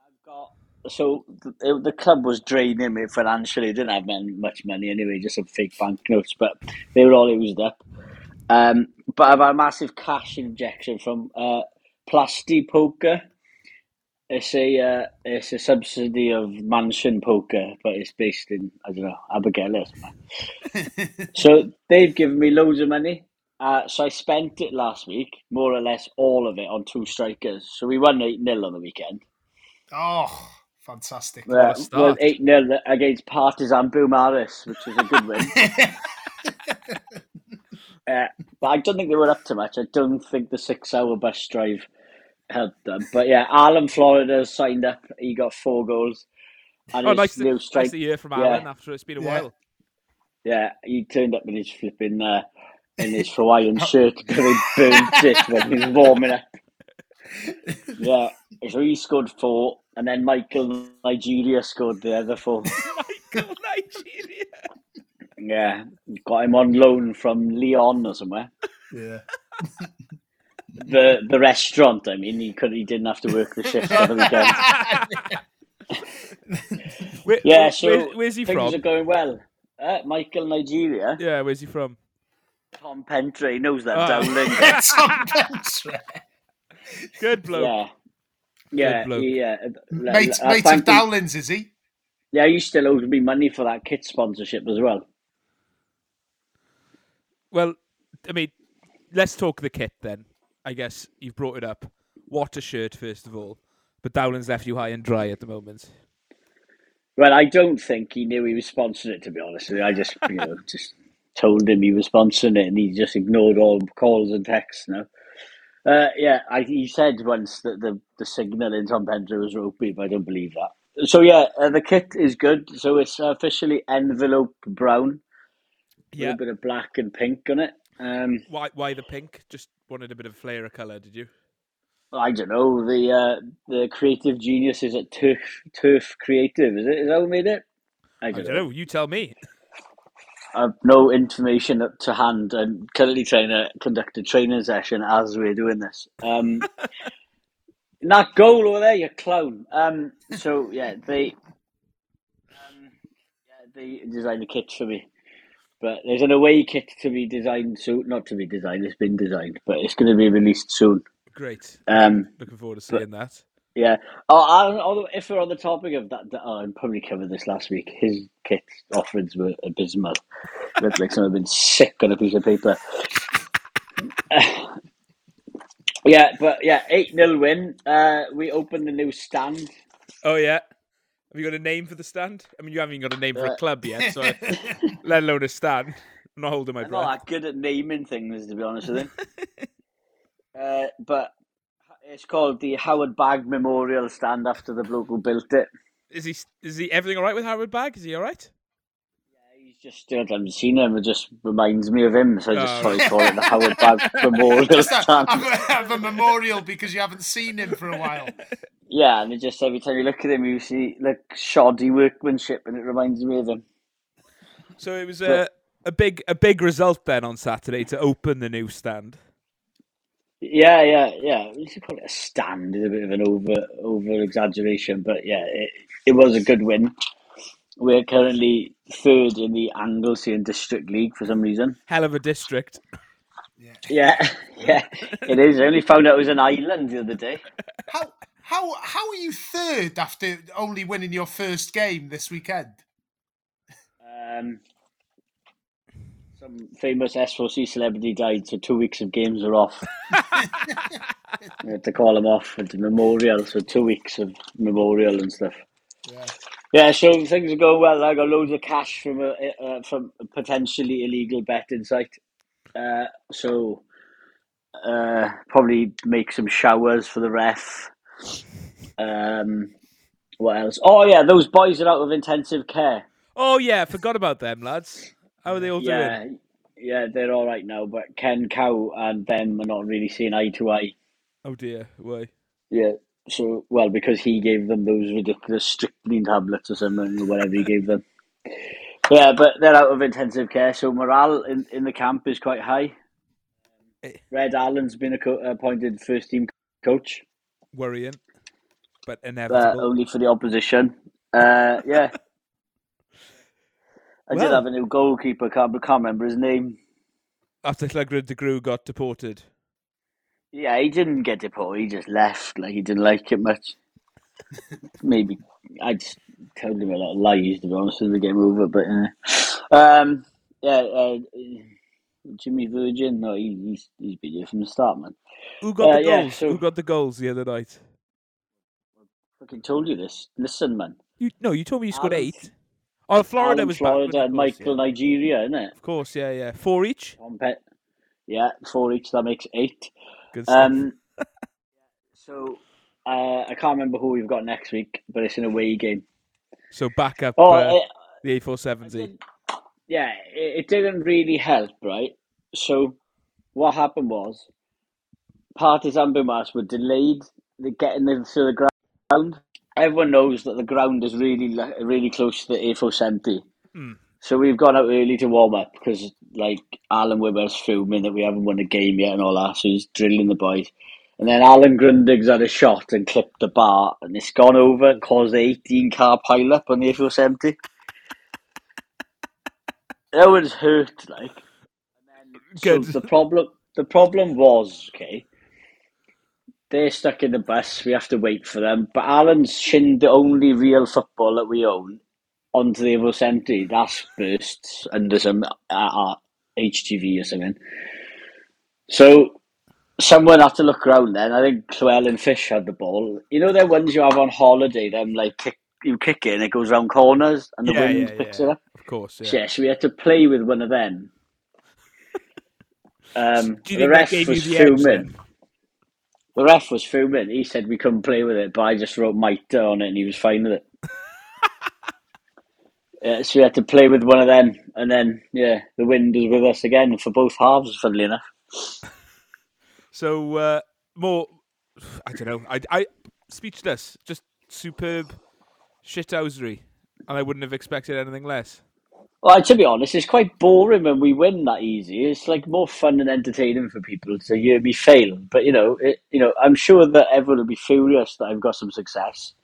I've got so the, the club was draining me financially. Didn't have much money anyway, just some fake banknotes, but they were all used up. Um, but I've had a massive cash injection from uh, Plasti Poker. It's a uh, it's a subsidy of Mansion Poker, but it's based in I don't know Abergele. so they've given me loads of money. Uh, so I spent it last week, more or less all of it on two strikers. So we won eight 0 on the weekend. Oh, fantastic! Uh, well, eight 0 against Partizan Beaumaris, which is a good win. uh, but I don't think they were up to much. I don't think the six-hour bus drive helped them. But yeah, Alan Florida signed up. He got four goals. And oh, nice to, strike, nice to hear from Alan yeah, after it's been a yeah. while. Yeah, he turned up in his flipping uh, in his Hawaiian shirt, very burnt it when he was warming up. Yeah, so he scored four, and then Michael Nigeria scored the other four. Michael Nigeria. Yeah, got him on loan from Leon or somewhere. Yeah. the the restaurant. I mean, he could he didn't have to work the shift on the weekend. Where, yeah, so where, where's he things from? are going well. Uh, Michael, Nigeria. Yeah, where's he from? Ton Pentre knows that oh. Dowling. Ton Pentre. Good bloke. Yeah. Yeah, yeah. He, mate, uh, mate of Dowling's, is he? Yeah, he still owes me money for that kit sponsorship as well. Well, I mean, let's talk the kit then. I guess you've brought it up. What a shirt, first of all. But Dowling's left you high and dry at the moment. Well, I don't think he knew he was sponsoring it. To be honest, I just you know just told him he was sponsoring it, and he just ignored all calls and texts. No, uh, yeah, I, he said once that the the signal in Ton Pentre was ropey, but I don't believe that. So yeah, uh, the kit is good. So it's officially envelope brown. Yeah, a bit of black and pink on it. Um, why why the pink? Just wanted a bit of flair of colour, did you? I don't know. The uh, the creative geniuses at Turf Turf Creative is it? Is that who made it? I don't, I don't know. know. You tell me. I've no information to hand. I'm currently trying to conduct a training session as we're doing this. Um, that goal over there, you clown. Um, so yeah, they um, yeah, they designed a kit for me. But there's an away kit to be designed soon. Not to be designed, it's been designed, but it's going to be released soon. Great. Um, Looking forward to seeing but, that. Yeah. Oh, although if we're on the topic of that, oh, I probably covered this last week. His kit offerings were abysmal. Looked like someone had been sick on a piece of paper. yeah, but yeah, 8 0 win. Uh, we opened the new stand. Oh, yeah. Have you got a name for the stand? I mean, you haven't even got a name for a uh, club yet, so let alone a stand. I'm not holding my breath. I'm breath. not that good at naming things, to be honest with you. uh, but it's called the Howard Bagg Memorial Stand after the bloke who built it. Is he? Is he everything all right with Howard Bagg? Is he all right? Yeah, he's just. I haven't seen him. It just reminds me of him, so I just oh. to call it the Howard Bagg Memorial just Stand. Have a, have a memorial because you haven't seen him for a while. Yeah, and it just every time you look at him, you see like shoddy workmanship, and it reminds me of him. So it was a a big a big result then on Saturday to open the new stand. Yeah, yeah, yeah. We should call it a stand. Is a bit of an over over exaggeration, but yeah, it, it was a good win. We're currently third in the Anglesey and District League for some reason. Hell of a district. Yeah, yeah, yeah it is. I only found out it was an island the other day. How how how are you third after only winning your first game this weekend? Um, some famous S4C celebrity died, so two weeks of games are off. we had to call them off at the memorial, so two weeks of memorial and stuff. Yeah, so things are going well. I got loads of cash from a uh, from a potentially illegal betting site. Uh, so uh, probably make some showers for the ref. Um, what else? Oh yeah, those boys are out of intensive care. Oh yeah, forgot about them lads. How are they all Yeah, doing? yeah, they're all right now. But Ken Cow and them are not really seeing eye to eye. Oh dear, why? Yeah. So well, because he gave them those ridiculous strychnine tablets or something, or whatever he gave them. Yeah, but they're out of intensive care, so morale in, in the camp is quite high. Eh. Red Allen's been a co- appointed first team coach, Worrying, but inevitable. only for the opposition. Uh, yeah. I did Well- have a new goalkeeper. Can't, can't remember his name. After Llygrid de Grew got deported. Yeah, he didn't get deported. He just left. Like he didn't like it much. Maybe I just told him a lot of lies to be honest with the game over. But uh, um, yeah, uh, Jimmy Virgin. No, he, he's he's been here from the start, man. Who got Uh, the yeah, goals? so- Who got the goals the other night? I Fucking told you this. Listen, man. You no, you told me you scored Alan- eight. Oh, Florida Alan was Florida back. and course, Michael Nigeria, isn't it? Of course, yeah, yeah. Four each. On pet. Yeah, four each. That makes eight. Good stuff. Um, so uh, I can't remember who we've got next week, but it's an away game. so back up Oh, uh, it, the A four seventy. yeah, it, it didn't really help, right? So what happened was Partizan Beaumaris were delayed the getting them to the ground. Everyone knows that the ground is really really close to the A470. Hmm. So we've gone out early to warm up because like Alan Wimmer's filming that we haven't won a game yet and all that, so he's drilling the boys. And then Alan Grundig's had a shot and clipped the bar, and it's gone over and caused an 18 car pile up on the A470. that was hurt, like. And then, Good. So the problem, the problem was okay. They're stuck in the bus. We have to wait for them. But Alan's shinned the only real football that we own onto the A470. That's bursts under some uh, uh, HTV or something. So someone had to look around then. I think Llewellyn Fish had the ball. You know, they're ones you have on holiday. Them like kick, you kick it and it goes round corners and the Yeah, wind yeah, picks yeah. it up. Of course, yeah. Yeah. so we had to play with one of them. Um, the ref was the edge filming. then? The ref was filming. He said we couldn't play with it, but I just wrote Mitre on it and he was fine with it. yeah, so we had to play with one of them, and then yeah, the wind was with us again for both halves. Funnily enough, So uh, more, I don't know. I, I speechless. Just superb shithousery, and I wouldn't have expected anything less. Well, to be honest, it's quite boring when we win that easy. It's like more fun and entertaining for people to hear me fail. But you know, it, you know, I'm sure that everyone will be furious that I've got some success.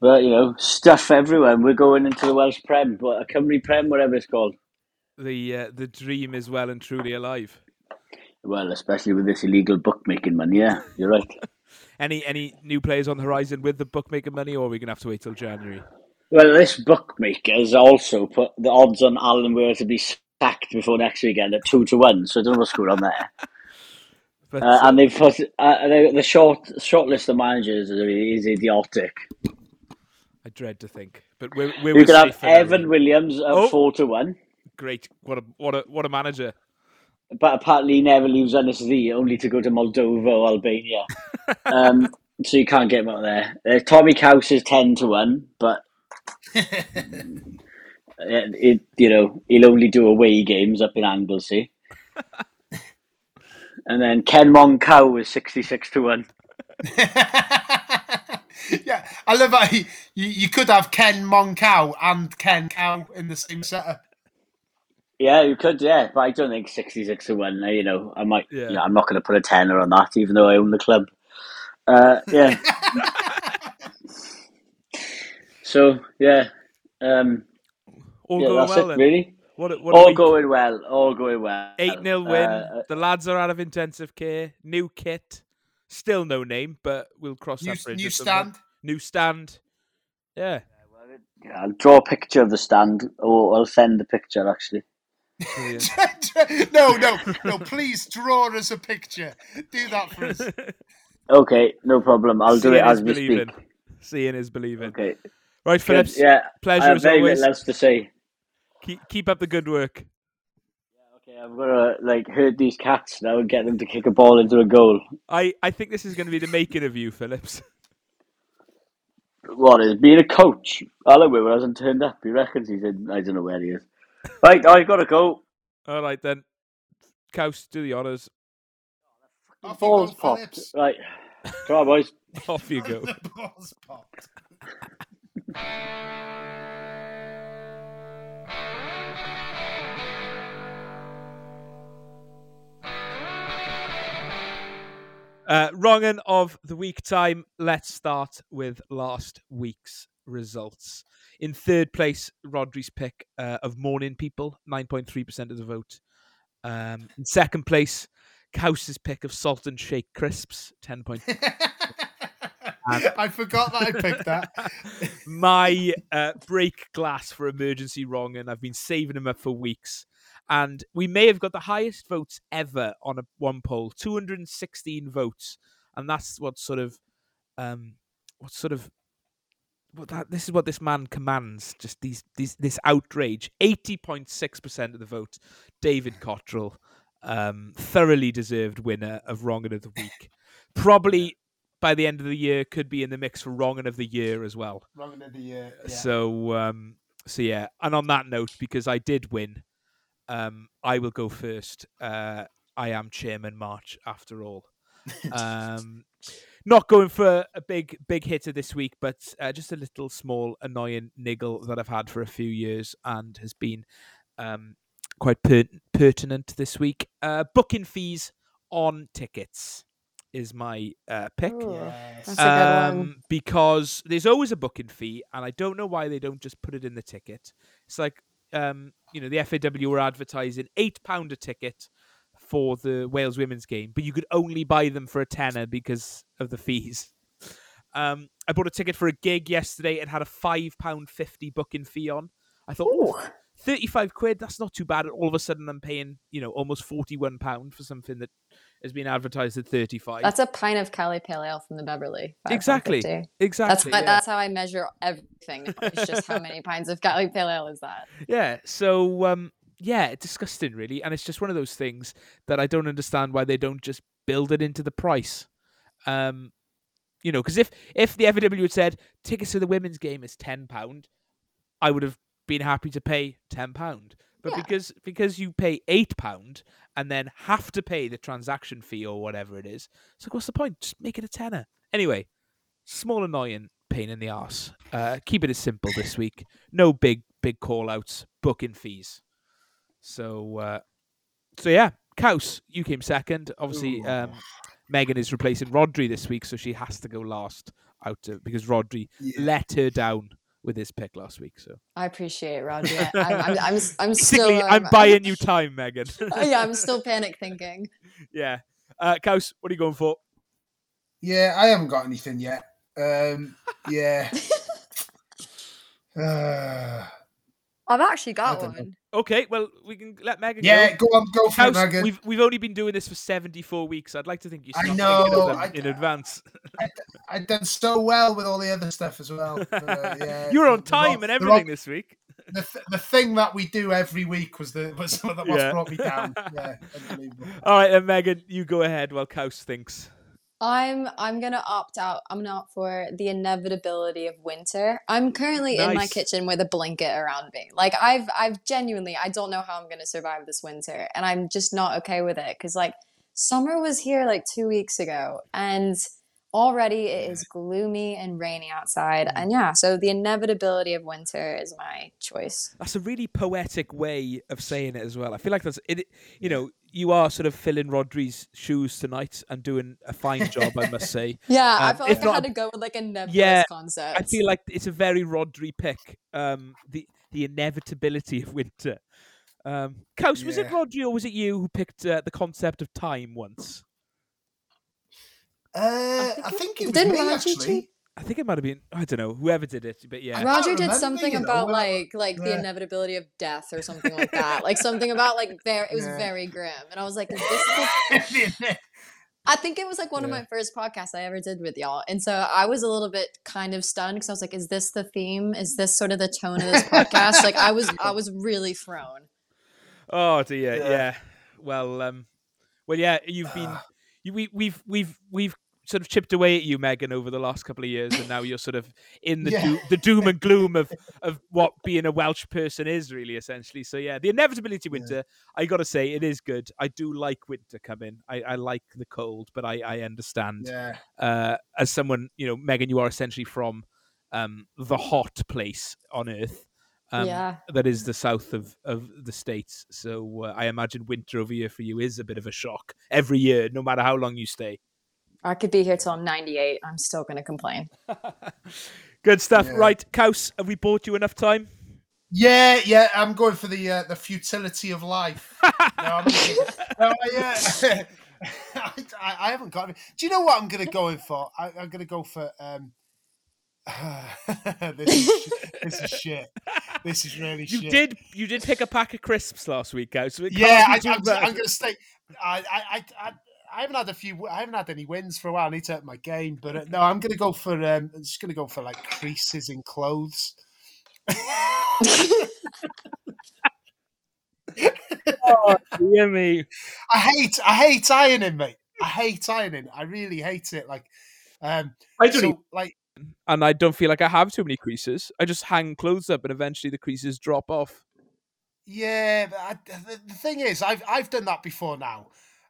But you know, stuff everywhere. and We're going into the Welsh Prem, but a Cymru Prem, whatever it's called. The uh, the dream is well and truly alive. Well, especially with this illegal bookmaking money. Yeah, you're right. Any any new players on the horizon with the bookmaker money, or are we gonna have to wait till January? Well, this bookmaker has also put the odds on Alan Weir to be sacked before next weekend at two to one. So I don't know what's going on there. But Uh, uh, and they've put uh, the, the short short list of managers is, is idiotic. I dread to think. But we're we're You could have for now. Evan Williams at Oh. four to one, Great. What a what a what a manager. but apparently he never leaves NSV, only to go to Moldova or Albania. um, so you can't get him out there. Uh, Tommy Couse is ten to one, but it, it you know he'll only do away games up in Anglesey. and then Ken Moncow is sixty six to one. yeah, I love how you, you, you could have Ken Moncow and Ken Cow in the same setup. Yeah, you could, yeah, but I don't think sixty six to one. You know, I might. Yeah. Yeah, I'm not going to put a tenner on that, even though I own the club. Uh, yeah. So yeah, um, All yeah, going well it really. What what All week. going well. All going well. Eight 0 win. Uh, the lads are out of intensive care. New kit. Still no name, but we'll cross New, that bridge. new at some point. stand. New stand. Yeah. yeah, I'll draw a picture of the stand, or I'll send the picture actually. Brilliant. no, no, no. Please draw us a picture. Do that for us. Okay, no problem. I'll do it as we believing. speak. Seeing is believing. Okay. Right, Phillips. Yeah, I Pleasure have as very always. little else to say. Keep, keep up the good work. Yeah, okay, I'm gonna like herd these cats now and get them to kick a ball into a goal. I, I think this is going to be the making of you, Phillips. What is being a coach? Alan Whitwer hasn't turned up. He reckons he's in. I don't know where he is. Right, I've gotta go. All right then. Couse, do the honours. Off you Balls popped. Phillips. Right, come on, boys. Off you go. the balls popped. Uh, of the week time. Let's start with last week's results. In third place, Rodri's pick uh, of Morning People, 9.3% of the vote. Um, in second place, Couse's pick of Salt and Shake Crisps, 10. I forgot that I picked that. my uh, break glass for emergency wrong, and I've been saving them up for weeks. And we may have got the highest votes ever on a one poll, 216 votes, and that's what sort of, um, what sort of, what that this is what this man commands. Just these these this outrage. 80.6% of the vote, David Cottrell, um, thoroughly deserved winner of wronging of the week. Probably by the end of the year could be in the mix for wronging of the year as well. Wrong of the year. Yeah. So um so yeah, and on that note, because I did win, um, I will go first. Uh I am Chairman March after all. Um not going for a big big hitter this week, but uh, just a little small annoying niggle that I've had for a few years and has been um quite per- pertinent this week. Uh booking fees on tickets is my uh pick Ooh. Yes. That's a good one. um, because there's always a booking fee, and I don't know why they don't just put it in the ticket. It's like, um, you know, the FAW were advertising eight pound a ticket for the Wales women's game, but you could only buy them for a tenner because of the fees. Um, I bought a ticket for a gig yesterday. It had a five pound fifty booking fee on. I thought, Ooh. "Ooh, 35 quid, that's not too bad. All of a sudden, I'm paying, you know, almost 41 pound for something that has been advertised at 35. That's a pint of Cali Pale Ale from the Beverly. Exactly. exactly. That's yeah. that's how I measure everything. It's just how many pints of Cali Pale Ale is that? Yeah. So um yeah, disgusting really. And it's just one of those things that I don't understand why they don't just build it into the price. Um you know, because if if the FAW had said tickets to the women's game is ten pound, I would have been happy to pay ten pound. But Yeah. because because you pay eight pound and then have to pay the transaction fee or whatever it is, it's like what's the point? Just make it a tenner. Anyway, small annoying pain in the arse. Uh, keep it as simple this week. No big big call outs, booking fees. So uh, so yeah, Kaus, you came second. Obviously, um, Megan is replacing Rodri this week, so she has to go last out to, because Rodri Yeah. let her down with his pick last week. So I appreciate it, Roger. I'm, I'm, I'm, I'm, I'm still. basically, I'm buying you time, Megan. yeah, I'm still panic thinking. yeah, uh, Kaus, what are you going for? Yeah, I haven't got anything yet. Um, yeah. Uh, I've actually got I don't know. one. Okay, well, we can let Megan yeah, go. go on, go for it, Megan. we've we've only been doing this for 74 weeks. I'd like to think you I stopped know, thinking of them I- in advance. I've done so well with all the other stuff as well. but, uh, yeah, You're on the- the time rock- and everything rock- this week. the, th- the thing that we do every week was the was some of the what's Yeah. brought me down. Yeah, unbelievable. All right, then, Megan, you go ahead while Kaus thinks. I'm I'm gonna opt out. I'm gonna opt for the inevitability of winter. I'm currently in my kitchen with a blanket around me. Like I've I've genuinely I don't know how I'm gonna survive this winter, and I'm just not okay with it because like summer was here like two weeks ago, and already it is gloomy and rainy outside. Mm. And yeah, so the inevitability of winter is my choice. That's a really poetic way of saying it as well. I feel like that's it. You know, you are sort of filling Rodri's shoes tonight and doing a fine job, I must say. Yeah, I Um, felt if like not I had to go with like a nebulous Yeah, concept. I feel like it's a very Rodri pick. Um, the the inevitability of winter. Um, Kaus, was it Yeah. Rodri or was it you who picked uh, the concept of time once? Uh, think I think it was didn't me actually. Cheat? I think it might have been. I don't know. Whoever did it, but yeah. Roger did something about when I- like like the inevitability of death or something like that. Like something about like very it was Yeah. very grim. And I was like, is this the I think it was like one of my first podcasts I ever did with y'all. And so I was a little bit kind of stunned because I was like, is this the theme? Is this sort of the tone of this podcast? like I was I was really thrown. Oh dear, Yeah. yeah. Well, um, well, yeah. You've been, you, we, we've, we've, we've sort of chipped away at you, Megan, over the last couple of years, and now you're sort of in the Yeah. doo- the doom and gloom of of what being a Welsh person is, really, essentially. So yeah, the inevitability of Yeah. winter. I got to say, it is good. I do like winter coming. I, I like the cold, but I, I understand. Yeah. Uh, as someone, you know, Megan, you are essentially from um the hot place on earth. Um, yeah. that is the south of, of the states. So uh, I imagine winter over here for you is a bit of a shock every year, no matter how long you stay. I could be here till I'm 98. I'm still going to complain. Good stuff. Yeah. Right, Kaus, have we bought you enough time? Yeah, yeah, I'm going for the uh, the futility of life. no, I'm no, yeah. I, I, I haven't got. Any. Do you know what I'm going to go in for? I, I'm going to go for. Um, this, is, this is shit. This is really You shit. did you did pick a pack of crisps last week, Kaus. So Yeah, I, I'm. I'm going to stay. I, I, I, I, haven't had a few. I haven't had any wins for a while. I need to up my game, but uh, no, I'm going to go for. Um, I'm just going to go for like creases in clothes. oh, me. I hate I hate ironing, mate. I hate ironing. I really hate it. Like, um, I don't so, like, and I don't feel like I have too many creases. I just hang clothes up, and eventually the creases drop off. yeah. But I, the, the thing is, I've I've done that before now,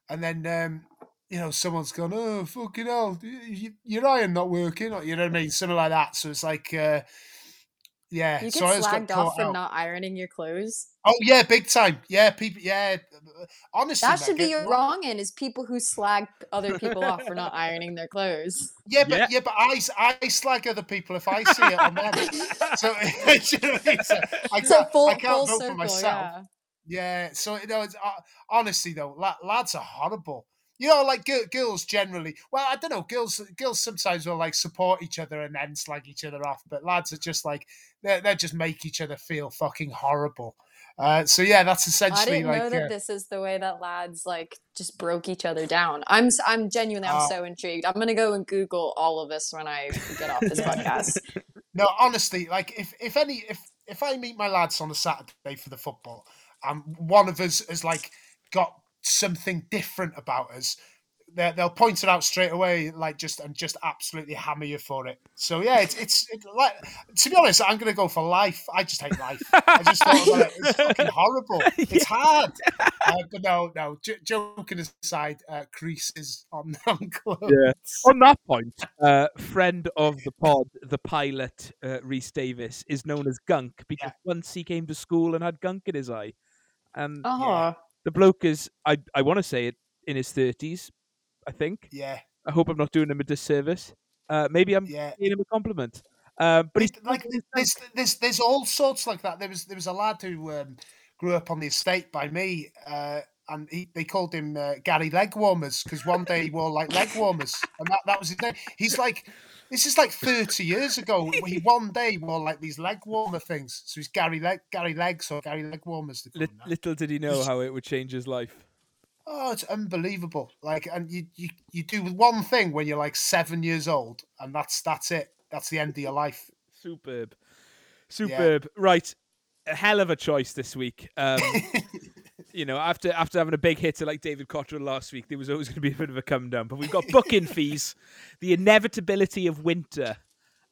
and then um, you know, someone's gone, oh fucking hell, y- y- your iron not working, or you know what I mean, something like that. So it's like, uh, yeah. You get so I just got slagged off for out. not ironing your clothes. Oh yeah, big time. Yeah, people. Yeah, honestly, That should be your wrong in is people who slag other people off for not ironing their clothes. Yeah, but Yeah. yeah, but I, I slag other people if I see it on them. So, you know I mean? So I So can't, full I can't full vote circle, for myself. yeah. Yeah, so you know, it's, uh, honestly though, lads are horrible. You know, like gi- girls generally. Well, I don't know. Girls, girls sometimes will like support each other and then slag each other off, but lads are just like they they just make each other feel fucking horrible. Uh, so yeah, that's I essentially didn't like know that uh, this is the way that lads like just broke each other down. I'm I'm genuinely I'm Oh. so intrigued. I'm gonna go and Google all of this when I get off this podcast. No, honestly, like if if any if if I meet my lads on a Saturday for the football, and one of us has like got something different about us, they they'll point it out straight away, like just and just absolutely hammer you for it. So yeah, it's it's it, like to be honest, I'm gonna go for life. I just hate life. I just thought about it. It's fucking horrible. It's hard. Uh, but no, no. J- joking aside, uh, creases on on clothes. Yeah. On that point, uh, friend of the pod, the pilot, uh, Reese Davis, is known as Gunk because once he came to school and had gunk in his eye. And Oh, the bloke is, I, I want to say it, in his 30s, I think. Yeah, I hope I'm not doing him a disservice. Uh, maybe I'm yeah. paying him a compliment. Uh, but he's There's- like there's there's there's all sorts like that. There was there was a lad who um, grew up on the estate by me, uh, and he they called him uh, Gary Leg Warmers because one day he wore like leg warmers, and that, that was his name. He's like. This is like 30 years ago. He one day wore like these leg warmer things. So he's Gary Leg Gary Legs or Gary Leg Warmers. they call Lit- him now. little did he know how it would change his life. Oh, it's unbelievable. Like, and you, you you do one thing when you're like seven years old, and that's that's it. That's the end of your life. Superb. Superb. Right. A hell of a choice this week. Um, you know, after after having a big hitter like David Cottrell last week, there was always going to be a bit of a come down. But we've got booking fees, the inevitability of winter,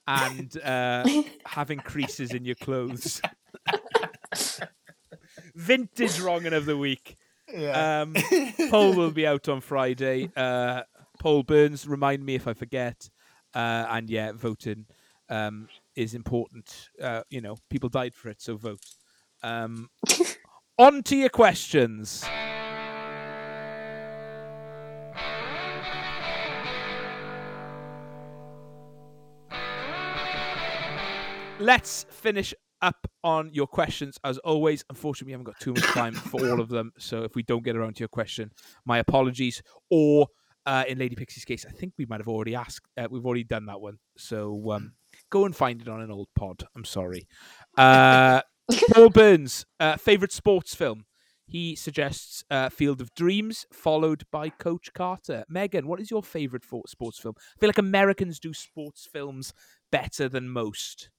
and uh, having creases in your clothes. Vintage wronging of the week. Yeah. Um, poll will be out on Friday. Uh, Paul Burns. Remind me if I forget. Uh, and yeah, voting um, is important. Uh, you know, people died for it, so vote. Um, on to your questions. Let's finish up on your questions as always. Unfortunately, we haven't got too much time for all of them. So if we don't get around to your question, my apologies. Or uh, in Lady Pixie's case, I think we might have already asked. Uh, we've already done that one. So um, go and find it on an old pod. I'm sorry. Uh, Paul Burns, uh, favorite sports film. He suggests uh, Field of Dreams, followed by Coach Carter. Megan, what is your favorite sports film? I feel like Americans do sports films better than most.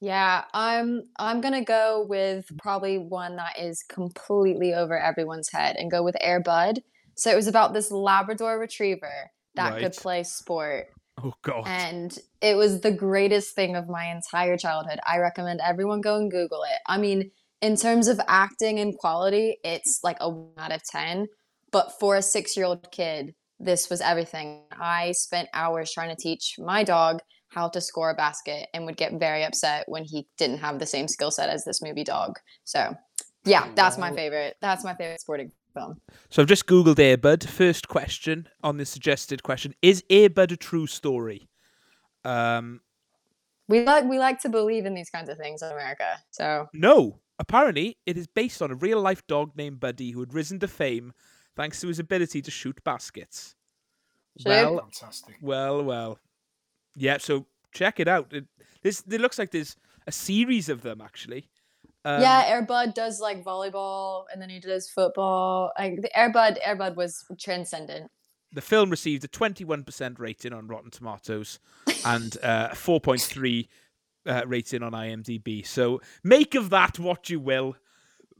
Yeah, I'm I'm gonna go with probably one that is completely over everyone's head and go with Air Bud. So it was about this Labrador retriever that Right. could play sport. Oh God. And it was the greatest thing of my entire childhood. I recommend everyone go and Google it. I mean, in terms of acting and quality, it's like a one out of 10. But for a six year old kid, this was everything. I spent hours trying to teach my dog how to score a basket and would get very upset when he didn't have the same skill set as this movie dog. So, yeah, that's my favorite. That's my favorite sporting film. So I've just googled Airbud. First question on the suggested question: Is Airbud a true story? Um, We like we like to believe in these kinds of things in America. So, no. Apparently, it is based on a real-life dog named Buddy who had risen to fame thanks to his ability to shoot baskets. Shoot. Well, Fantastic. well, well. Yeah. So check it out. It, this it looks like there's a series of them actually. Um, yeah, Airbud does like volleyball and then he does football. Like the Airbud, Airbud was transcendent. The film received a 21% rating on Rotten Tomatoes and uh, a 4.3 uh, rating on IMDb. So make of that what you will.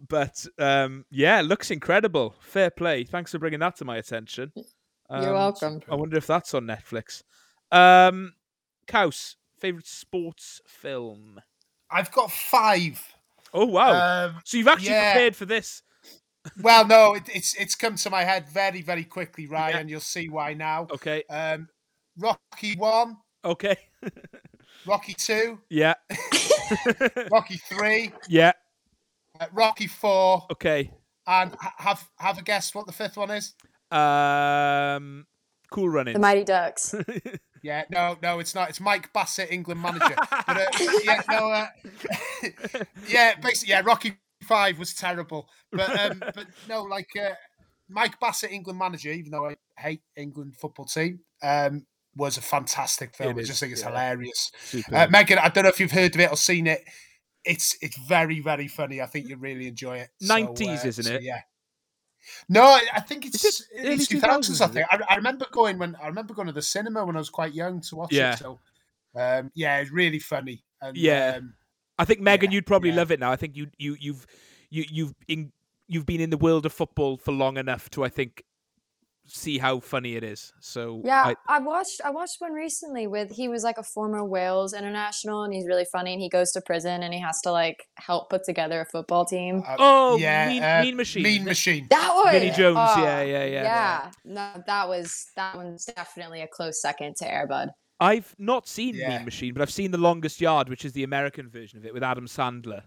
But um, yeah, looks incredible. Fair play. Thanks for bringing that to my attention. You're Um, welcome. I wonder if that's on Netflix. Um, Kaus, favorite sports film? I've got five. Oh wow! Um, so you've actually yeah. prepared for this. well, no, it, it's it's come to my head very very quickly, Ryan. You'll see why now. Okay. Um, Rocky one, Okay. Rocky two, yeah. Rocky three, yeah. uh, Rocky four, Okay. and ha- have have a guess what the fifth one is? Um, cool running. The Mighty Ducks. Yeah, no, no, it's not. It's Mike Bassett, England manager. but uh, yeah, no, uh, yeah, basically, yeah, Rocky Five was terrible, but um, but no, like uh, Mike Bassett, England manager, even though I hate England football team, um, was a fantastic film. It I just is, think it's yeah. hilarious. Uh, Megan, I don't know if you've heard of it or seen it. It's it's very very funny. I think you'll really enjoy it. So, 90s, uh, isn't so, it? Yeah. No, I think it's Is it early early two thousands. I think I, I remember going when I remember going to the cinema when I was quite young to watch Yeah. it. So, um, yeah, it's really funny. And, Yeah. um, I think Megan, yeah, you'd probably yeah. love it now. I think you you you've you you've in you've been in the world of football for long enough to I think see how funny it is. So Yeah, I, I, watched I watched one recently with he was like a former Wales international and he's really funny and he goes to prison and he has to like help put together a football team. uh, Oh, yeah, Mean- uh, Mean Machine, Mean? Machine. That one, Vinnie Jones, yeah, oh, yeah, yeah, yeah. yeah. No, that was that one's definitely a close second to Airbud. I've not seen Yeah. Mean Machine, but I've seen The Longest Yard, which is the American version of it with Adam Sandler.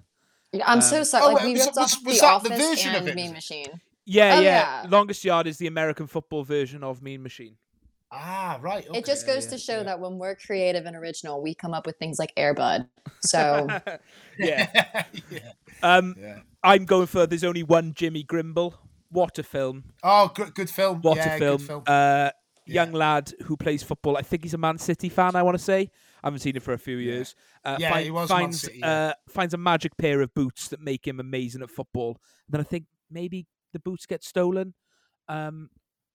I'm so Um, sorry. Oh, Like wait, we was- ripped was- off was The that the Office version of and it, Mean? Machine. Yeah, Oh, yeah, yeah. Longest Yard is the American football version of Mean Machine. Ah, right. Okay. It just goes yeah, to show yeah. that when we're creative and original, we come up with things like Airbud. So yeah. yeah. Um, Yeah. I'm going for There's Only One Jimmy Grimble. What a film. Oh, good, good film. What yeah, a film. Good film. Uh, Yeah. Young lad who plays football. I think he's a Man City fan, I want to say. I haven't seen it for a few Yeah. years. Uh, Yeah, find- he was Man finds, City, yeah. uh, finds a magic pair of boots that make him amazing at football. And then I think maybe the boots get stolen. Um,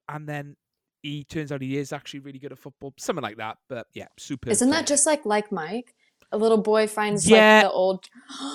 and then he turns out he is actually really good at football. Something like that. But yeah, super. isn't that just like like Mike? A little boy finds Yeah. like the old.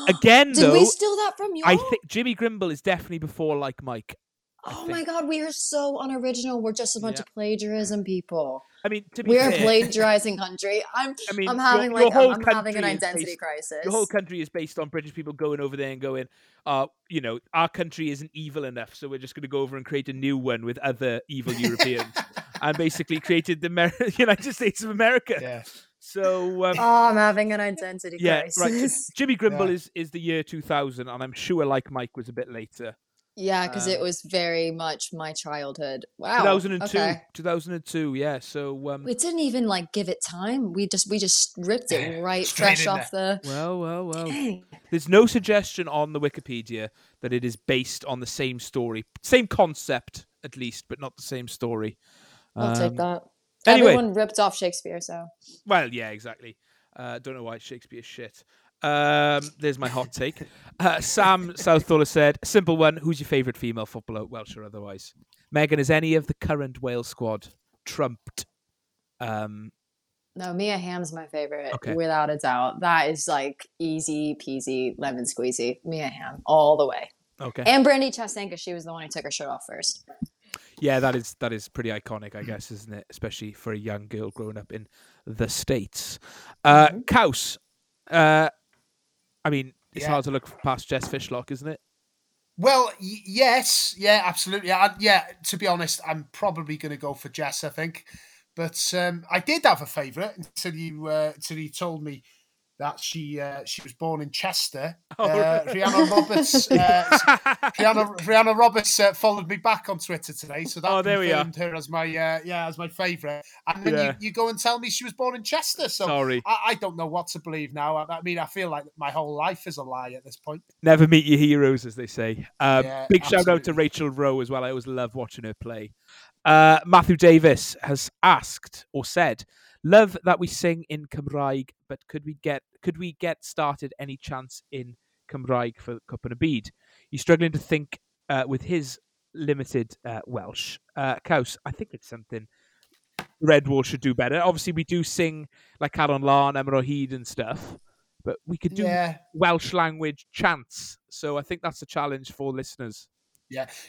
Again, Did though, we steal that from you? I think Jimmy Grimble is definitely before like Mike. I Oh my god, we are so unoriginal. We're just a bunch Yeah. of plagiarism people. I mean, to be We're a plagiarizing country. I'm I mean, I'm having your like whole I'm, I'm having an identity based- crisis. Your whole country is based on British people going over there and going, uh, you know, our country isn't evil enough, so we're just going to go over and create a new one with other evil Europeans, and basically created the Amer- United States of America. yeah. So um, Oh, I'm having an identity yeah, crisis. right. Jimmy Grimble Yeah. is is the year 2000, and I'm sure like Mike was a bit later. Yeah, because it Um, was very much my childhood. Wow. 2002, Okay. 2002. Yeah. So um, We didn't even like give it time. We just we just ripped it right fresh off the. well, well, well. Dang. There's no suggestion on the Wikipedia that it is based on the same story, same concept at least, but not the same story. I'll take Um, that. anyway. Everyone ripped off Shakespeare, so Well, yeah, exactly. Uh, don't know why Shakespeare's shit. Um, there's my hot take. Uh, Sam Southall said, "Simple one. Who's your favourite female footballer, Welsh or otherwise?" Megan, is any of the current Wales squad trumped? Um, No, Mia Hamm's my favorite, Okay. without a doubt. That is like easy peasy, lemon squeezy. Mia Hamm, all the way. okay. And Brandi Chastain, she was the one who took her shirt off first. Yeah, that is that is pretty iconic, I guess, isn't it? Especially for a young girl growing up in the states. Uh, Mhm. Kaus, uh, I mean, it's Yeah. hard to look past Jess Fishlock, isn't it? Well, y- yes, yeah, absolutely. I, yeah, to be honest, I'm probably going to go for Jess. I think, but um, I did have a favourite until you uh, until you told me that she uh, she was born in Chester. Oh, uh, right. Rhiannon Roberts. Uh, Rhiannon, Rhiannon Roberts uh, followed me back on Twitter today, so that Oh, there we are. confirmed her as my uh, yeah as my favourite. And then Yeah. you, you go and tell me she was born in Chester. So Sorry, I, I don't know what to believe now. I, I mean, I feel like my whole life is a lie at this point. never meet your heroes, as they say. Um, Yeah, big shout out to. Rachel Rowe as well. I always love watching her play. Uh, Matthew Davis has asked or said, "Love that we sing in Cymraeg, but could we get could we get started any chance in Cymraeg for Cup and a Bead? He's struggling to think uh, with his limited uh, Welsh. Uh, Kaus, I think it's something Red Wall should do better. Obviously, we do sing like Calon Lan, Heed and stuff, but we could do Yeah, Welsh language chants. So I think that's a challenge for listeners.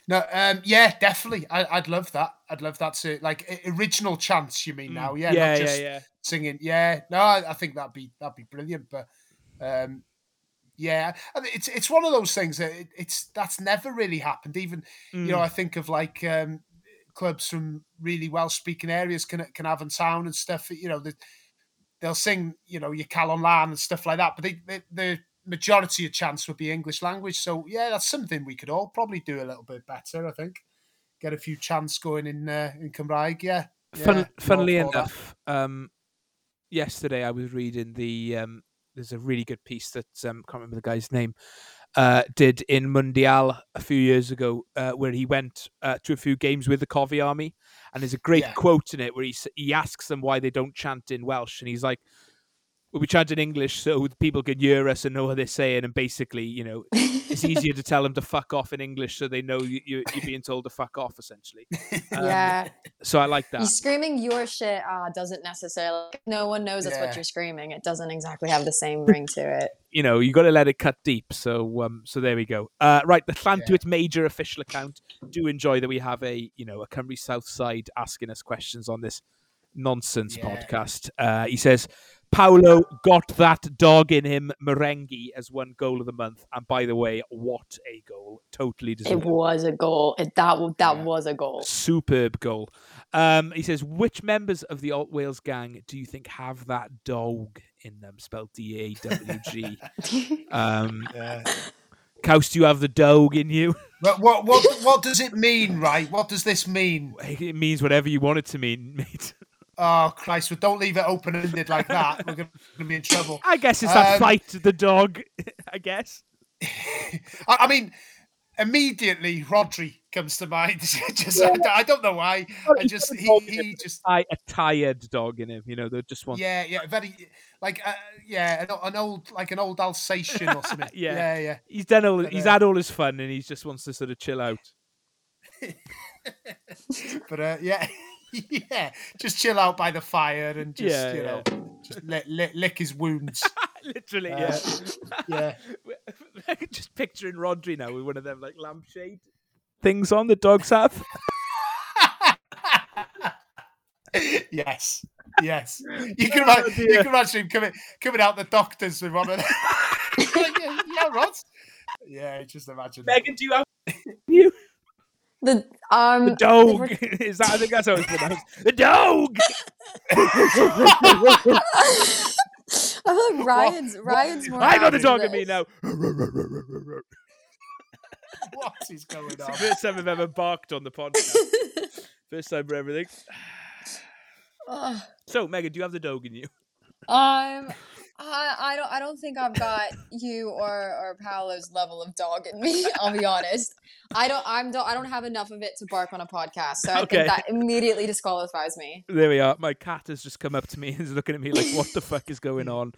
No, um, yeah, definitely. I, I'd love that. I'd love that to like original chants. You mean now? Yeah, Mm. yeah, not yeah, just yeah. singing. Yeah, no, I, I think that'd be that'd be brilliant. But um, yeah, it's it's one of those things that it, it's that's never really happened. Even you know, Mm. I think of like um, clubs from really well speaking areas, can Caernarfon Town and stuff. You know, the, they'll sing you know your Calon Lan and stuff like that. But they, they, the majority of chants would be English language. So yeah, that's something we could all probably do a little bit better. I think get a few chants going in uh, in Cymraeg. Yeah. Fun, yeah, I'm funnily enough, um, yesterday I was reading the. Um, there's a really good piece that um, can't remember the guy's name. Uh, did in Mundial a few years ago, uh, where he went uh, to a few games with the Cofi Army, and there's a great Yeah. quote in it where he he asks them why they don't chant in Welsh, and he's like, "Well, we chant in English so people can hear us and know what they're saying, and basically, you know, it's easier to tell them to fuck off in English so they know you, you, you're being told to fuck off, essentially." Um, yeah. So I like You that. screaming your shit uh, doesn't necessarily, no one knows that's Yeah. what you're screaming. It doesn't exactly have the same ring to it. you know, you got to let it cut deep. So, um, so there we go. Uh, right, the Llantwit Major official account. Do enjoy that we have a, you know, a Cymru South side asking us questions on this nonsense Yeah. podcast. Uh, he says, Paulo got that dog in him. Merengue as one goal of the month, and by the way, what a goal! Totally deserved. It was a goal. It, that that Yeah. was a goal. Superb goal. Um, he says, which members of the Alt Wales gang do you think have that dog in them? Spelled D A W G. Um, Yeah. Kaus, do you have the dog in you? But what what what does it mean, right? What does this mean? It means whatever you want it to mean, mate. Oh Christ! Well, don't leave it open ended like that. We're gonna, gonna be in trouble. I guess it's that Um, fight the dog. I guess. I, mean, immediately Rodri comes to mind. just I, I don't know why. I just he, he just I a tired dog in him. You know, they just want. yeah yeah very like uh, yeah an, an old like an old Alsatian or something. Yeah. yeah yeah. He's done all. But, He's uh, had all his fun, and he just wants to sort of chill out. But uh, yeah. Yeah, just chill out by the fire and just Yeah, you yeah. know, just lick, lick, lick his wounds. Literally, Uh, yeah. yeah. just picturing Rodri now with one of them like lampshade things on the dogs have. yes, yes. You can imagine, you can imagine him coming coming out the doctors with one of them. yeah, yeah, Rod. Yeah, just imagine. that. Megan, do you have you The um the dog? Is that? I think that's how it's pronounced. The dog. I feel like Ryan's Ryan's more. I got the dog in me now. What is going on? first time I've ever barked on the podcast. First time for everything. So, Megan, do you have the dog in you? Um, I, I don't I don't think I've got you or or Paolo's level of dog in me. I'll be honest. I don't I'm don't I don't have enough of it to bark on a podcast. So I Okay. think that immediately disqualifies me. There we are. My cat has just come up to me and is looking at me like, "What the fuck is going on?"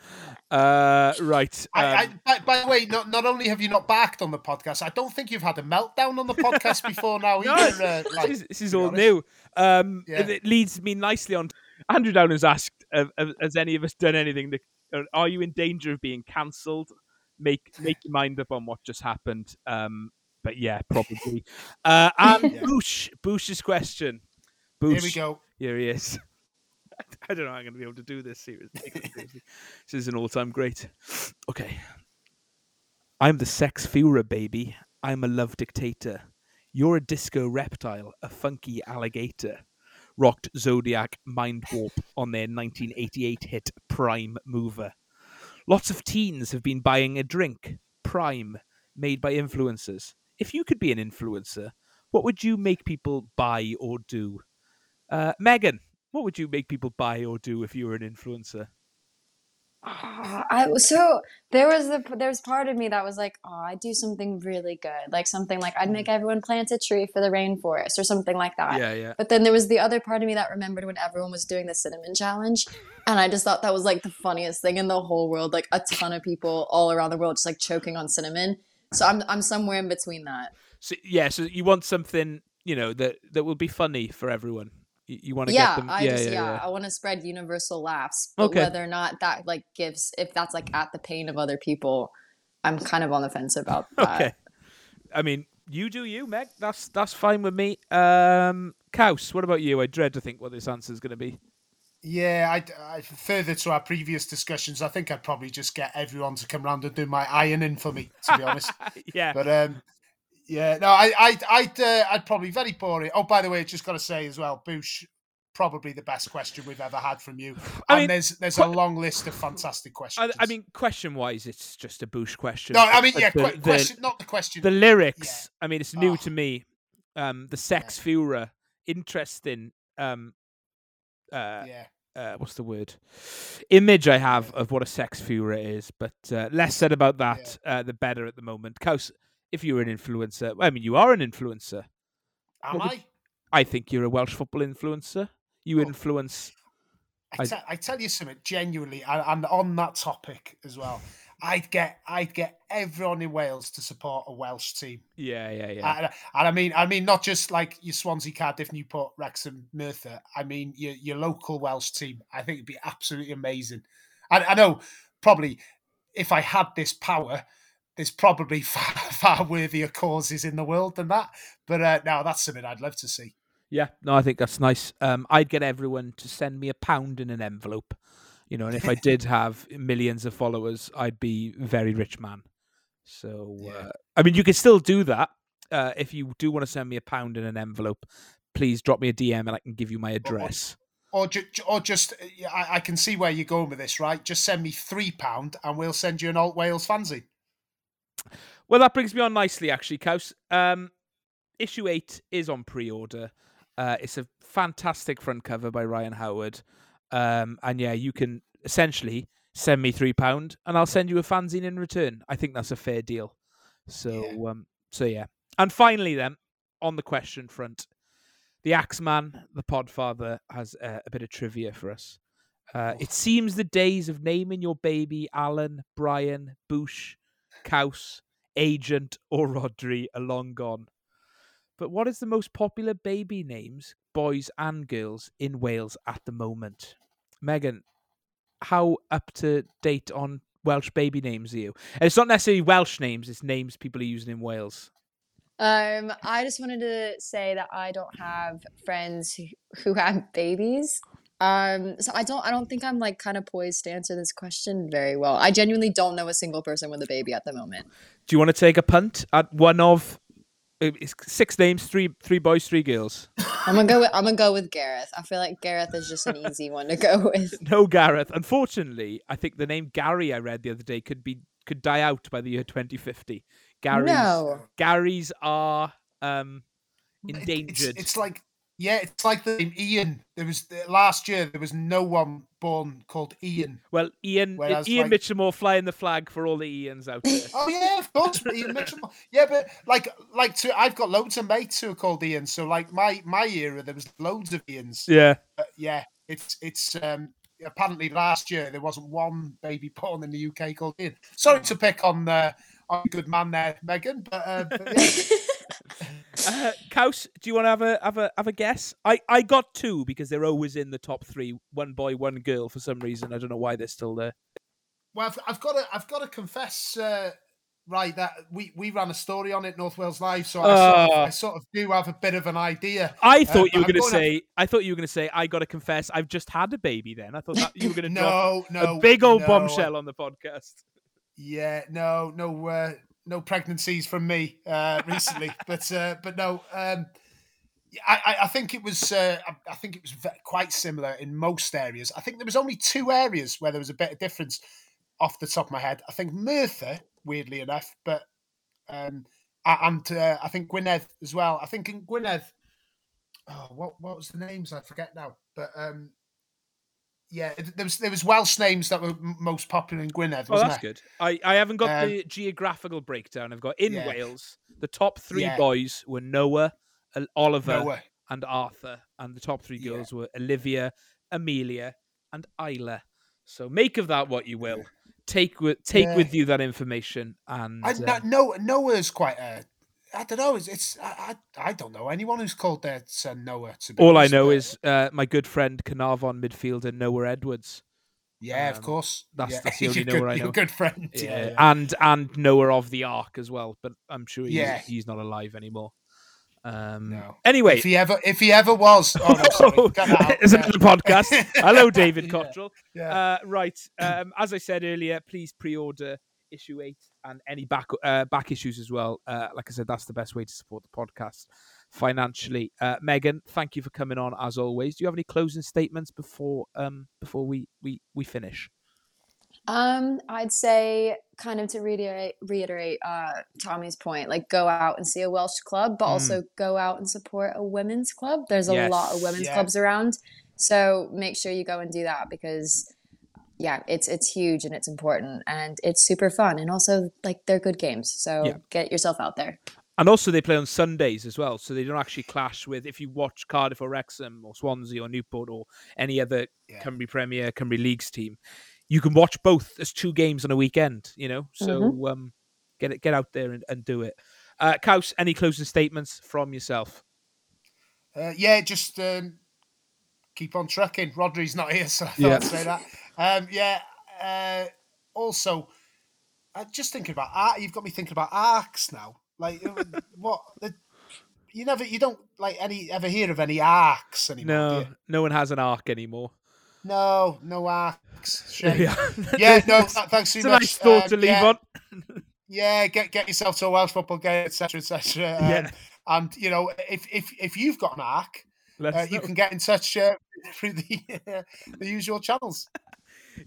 Uh, right. I, I, um, by, by the way, not, not only have you not backed on the podcast, I don't think you've had a meltdown on the podcast before now No, either. Uh, like, this is, this is all honest. new. Um, Yeah. It leads me nicely on. Andrew Down has asked, uh, "Has any of us done anything? That, are you in danger of being cancelled? Make make your mind up on what just happened." Um, but yeah, probably. Uh, and Yeah. Boosh, Boosh's question. Here we go. Here he is. I don't know how I'm going to be able to do this seriously. seriously. this is an all-time great. Okay. I'm the sex Führer, baby. I'm a love dictator. You're a disco reptile, a funky alligator. Rocked Zodiac Mind Warp on their 1988 hit Prime Mover. Lots of teens have been buying a drink, Prime, made by influencers. If you could be an influencer, what would you make people buy or do? Uh, Megan, what would you make people buy or do if you were an influencer? Ah, I so there was the there's part of me that was like, oh, I'd do something really good, like something like I'd make everyone plant a tree for the rainforest or something like that. Yeah, yeah. But then there was the other part of me that remembered when everyone was doing the cinnamon challenge, and I just thought that was like the funniest thing in the whole world. Like a ton of people all around the world just like choking on cinnamon. So I'm I'm somewhere in between that. So yeah, so you want something you know that that will be funny for everyone. You, you want to Yeah, get them. I yeah, just yeah, yeah, yeah. I want to spread universal laughs. But Okay. whether or not that like gives if that's like at the pain of other people, I'm kind of on the fence about that. Okay. I mean, you do you, Meg. That's that's fine with me. Um, Kaus, what about you? I dread to think what this answer is going to be. Yeah, I, I further to our previous discussions, I think I'd probably just get everyone to come round and do my ironing for me. To be honest, yeah. but um, yeah, no, I, I'd, I'd, uh, I'd probably very boring. Oh, by the way, just got to say as well, Boosh, probably the best question we've ever had from you. I and mean, there's there's que- a long list of fantastic questions. I mean, question wise, it's just a Boosh question. no, I mean, yeah, the, que- question, not the question. the, lyrics. I mean, it's new Oh. to me. Um, the sex Führer, interesting. Um, uh, yeah, uh, what's the word? Image I have of what a sex Führer is, but uh, less said about that, uh, the better at the moment. Kaus, if you're an influencer, I mean, you are an influencer. am I? I think you're a Welsh football influencer. You Oh. influence. I, te- I tell you something genuinely, and, and on that topic as well. I'd get I'd get everyone in Wales to support a Welsh team, Yeah, yeah, yeah. and, and I mean I mean not just like your Swansea, Cardiff, Newport, Wrexham, Merthyr. I mean your your local Welsh team. I think it'd be absolutely amazing. I, I know probably if I had this power, there's probably far, far worthier causes in the world than that. But uh, no, that's something I'd love to see. Yeah, no, I think that's nice. Um, I'd get everyone to send me a pound in an envelope, you know, and if I did have millions of followers, I'd be a very rich man. So, Yeah. uh, I mean, you can still do that. Uh, if you do want to send me a pound in an envelope, please drop me a DM and I can give you my address. Or, ju- or just, uh, I, I can see where you're going with this, right? Just send me three pound, and we'll send you an Alt Wales fanzine. Well, that brings me on nicely, actually, Kaus. Um, issue eight is on pre-order. Uh, it's a fantastic front cover by Ryan Howard, um, and yeah, you can essentially send me three pound, and I'll send you a fanzine in return. I think that's a fair deal. So, um, so yeah. And finally, then on the question front, the Axeman, the Podfather, has uh, a bit of trivia for us. Uh, it seems the days of naming your baby Alan, Brian, Boosh, Kaus, Agent, or Rodri are long gone. But what is the most popular baby names, boys and girls, in Wales at the moment? Megan, how up to date on Welsh baby names are you? And it's not necessarily Welsh names; it's names people are using in Wales. Um, I just wanted to say that I don't have friends who have babies. Um, so I don't I don't think I'm like kind of poised to answer this question very well. I genuinely don't know a single person with a baby at the moment. Do you want to take a punt at one of uh, six names, three three boys, three girls? I'm gonna go with I'm gonna go with Gareth. I feel like Gareth is just an easy one to go with. No, Gareth. Unfortunately, I think the name Gary I read the other day could be could die out by the year 2050. Gary's No. Garys are um endangered. It's, it's like Yeah, it's like the name Ian. There was last year. There was no one born called Ian. Well, Ian Whereas, Ian like- Mitchell flying the flag for all the Ians out there. Oh yeah, of course, Ian Mitchell. Yeah, but like, like to, I've got loads of mates who are called Ian. So like my my era, there was loads of Ians. yeah. But yeah, it's it's um apparently last year there wasn't one baby born in the UK called Ian. Sorry to pick on uh, on a good man there, Megan, but, uh, but yeah. Uh, Kaus, do you want to have a have a have a guess? I I got two because they're always in the top three. One boy, one girl. For some reason, I don't know why they're still there. Well, I've, I've got to I've got to confess, uh, right, that we we ran a story on it, North Wales Live, so I, sort of, Oh. I sort of do have a bit of an idea. I thought you were going to say. I thought you were going to say. I got to confess. I've just had a baby. Then I thought that you were going to drop No, no, a big old no, bombshell on the podcast. Yeah, no, no, uh, no pregnancies from me uh, recently, but uh, but no. Um, I, I- think it was. Uh, I, I think it was quite similar in most areas. I think there was only two areas where there was a bit of difference off the top of my head. I think Merthyr, weirdly enough, but um, and uh, I think Gwynedd as well. I think in Gwynedd. Oh, what what was the names? I forget now. But um, yeah, there was there was Welsh names that were most popular in Gwynedd. Oh, Wasn't that's there? good. I, I haven't got Um, the geographical breakdown. I've got in Yeah. Wales. The top three Yeah. boys were Noah, Oliver, Noah. and Arthur, and the top three Yeah. girls were Olivia, Amelia, and Isla. So make of that what you will. Take with take Yeah. with you that information, and I, uh, no, Noah, Noah's quite a. I don't know. It's, it's I, I I don't know anyone who's called their son Noah. To be all I know but- is uh, my good friend Caernarfon midfielder Noah Edwards. yeah, of um, course. that's- yeah. that's the only Noah good, I know. a good friend. Yeah, Yeah, yeah. and and Noah of the Ark as well, but I'm sure he's, Yeah. he's not alive anymore. Um, No. Anyway, If he ever, if he ever was, oh no, sorry, that out. it's another podcast. Hello, David Cottrell. Yeah. Uh, right. Um, as I said earlier, please pre-order issue eight and any back uh, back issues as well. Uh, like I said, that's the best way to support the podcast financially. Uh, Megan, thank you for coming on as always. Do you have any closing statements before um before we we we finish? Um, I'd say kind of to reiterate reiterate uh Tommy's point, like go out and see a Welsh club, but Mm. also go out and support a women's club. There's a lot of women's Yeah. clubs around. So make sure you go and do that because yeah, it's it's huge and it's important and it's super fun and also like they're good games. So Yeah. get yourself out there. And also, they play on Sundays as well, so they don't actually clash with. If you watch Cardiff or Wrexham or Swansea or Newport or any other Yeah. Cymru Premier, Cymru Leagues team, you can watch both as two games on a weekend. You know, so um, get it, get out there and, and do it. Uh, Kaus, any closing statements from yourself? Uh, yeah, just um, keep on trucking. Rodri's not here, so I thought Yeah. I'd say that. Um, yeah. Uh, also, uh, just thinking about art. You've got me thinking about arcs now. Like uh, what? The, you never, you don't like any ever hear of any arcs anymore. No, no one has an arc anymore. no, no arcs. Yeah, Yeah, no. thanks so it's a much. nice thought Um, to leave yeah, on. Yeah, get get yourself to a Welsh football game, etc., etc. Um, Yeah. And you know, if if if you've got an arc, uh, you can get in touch uh, through the the usual channels.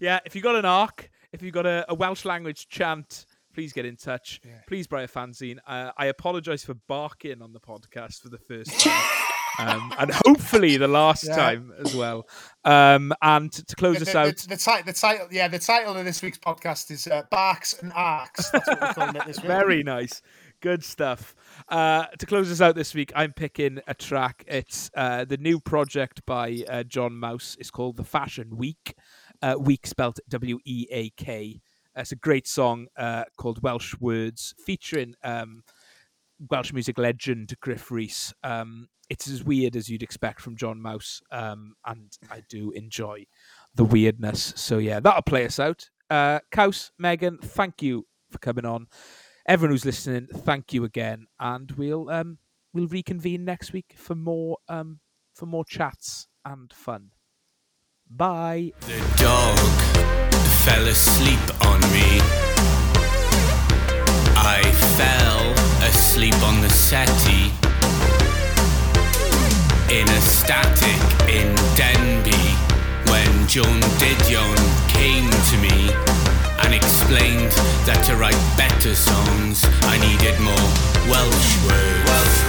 Yeah, if you got an arc, if you got a, a Welsh language chant, please get in touch. Yeah. Please buy a fanzine. Uh, I apologise for barking on the podcast for the first time. Um, and hopefully the last Yeah. time as well. Um, and to close the, us the, out, The, the, ti- the title, yeah, the title of this week's podcast is uh, Barks and Arcs. That's what we're calling it this week. very nice, good stuff. Uh, to close us out this week, I'm picking a track. It's uh, the new project by uh, John Mouse. It's called The Fashion Week. Uh, week spelt W E A K. It's a great song uh, called Welsh Words, featuring um, Welsh music legend Gruff Rhys. Um, it's as weird as you'd expect from John Mouse, um, and I do enjoy the weirdness. So yeah, that'll play us out. Uh, Kaus, Megan, thank you for coming on. Everyone who's listening, thank you again, and we'll um, we'll reconvene next week for more um, for more chats and fun. Bye. The dog fell asleep on me. I fell asleep on the settee. In a static in Denbigh. When Joan Didion came to me and explained that to write better songs I needed more Welsh words.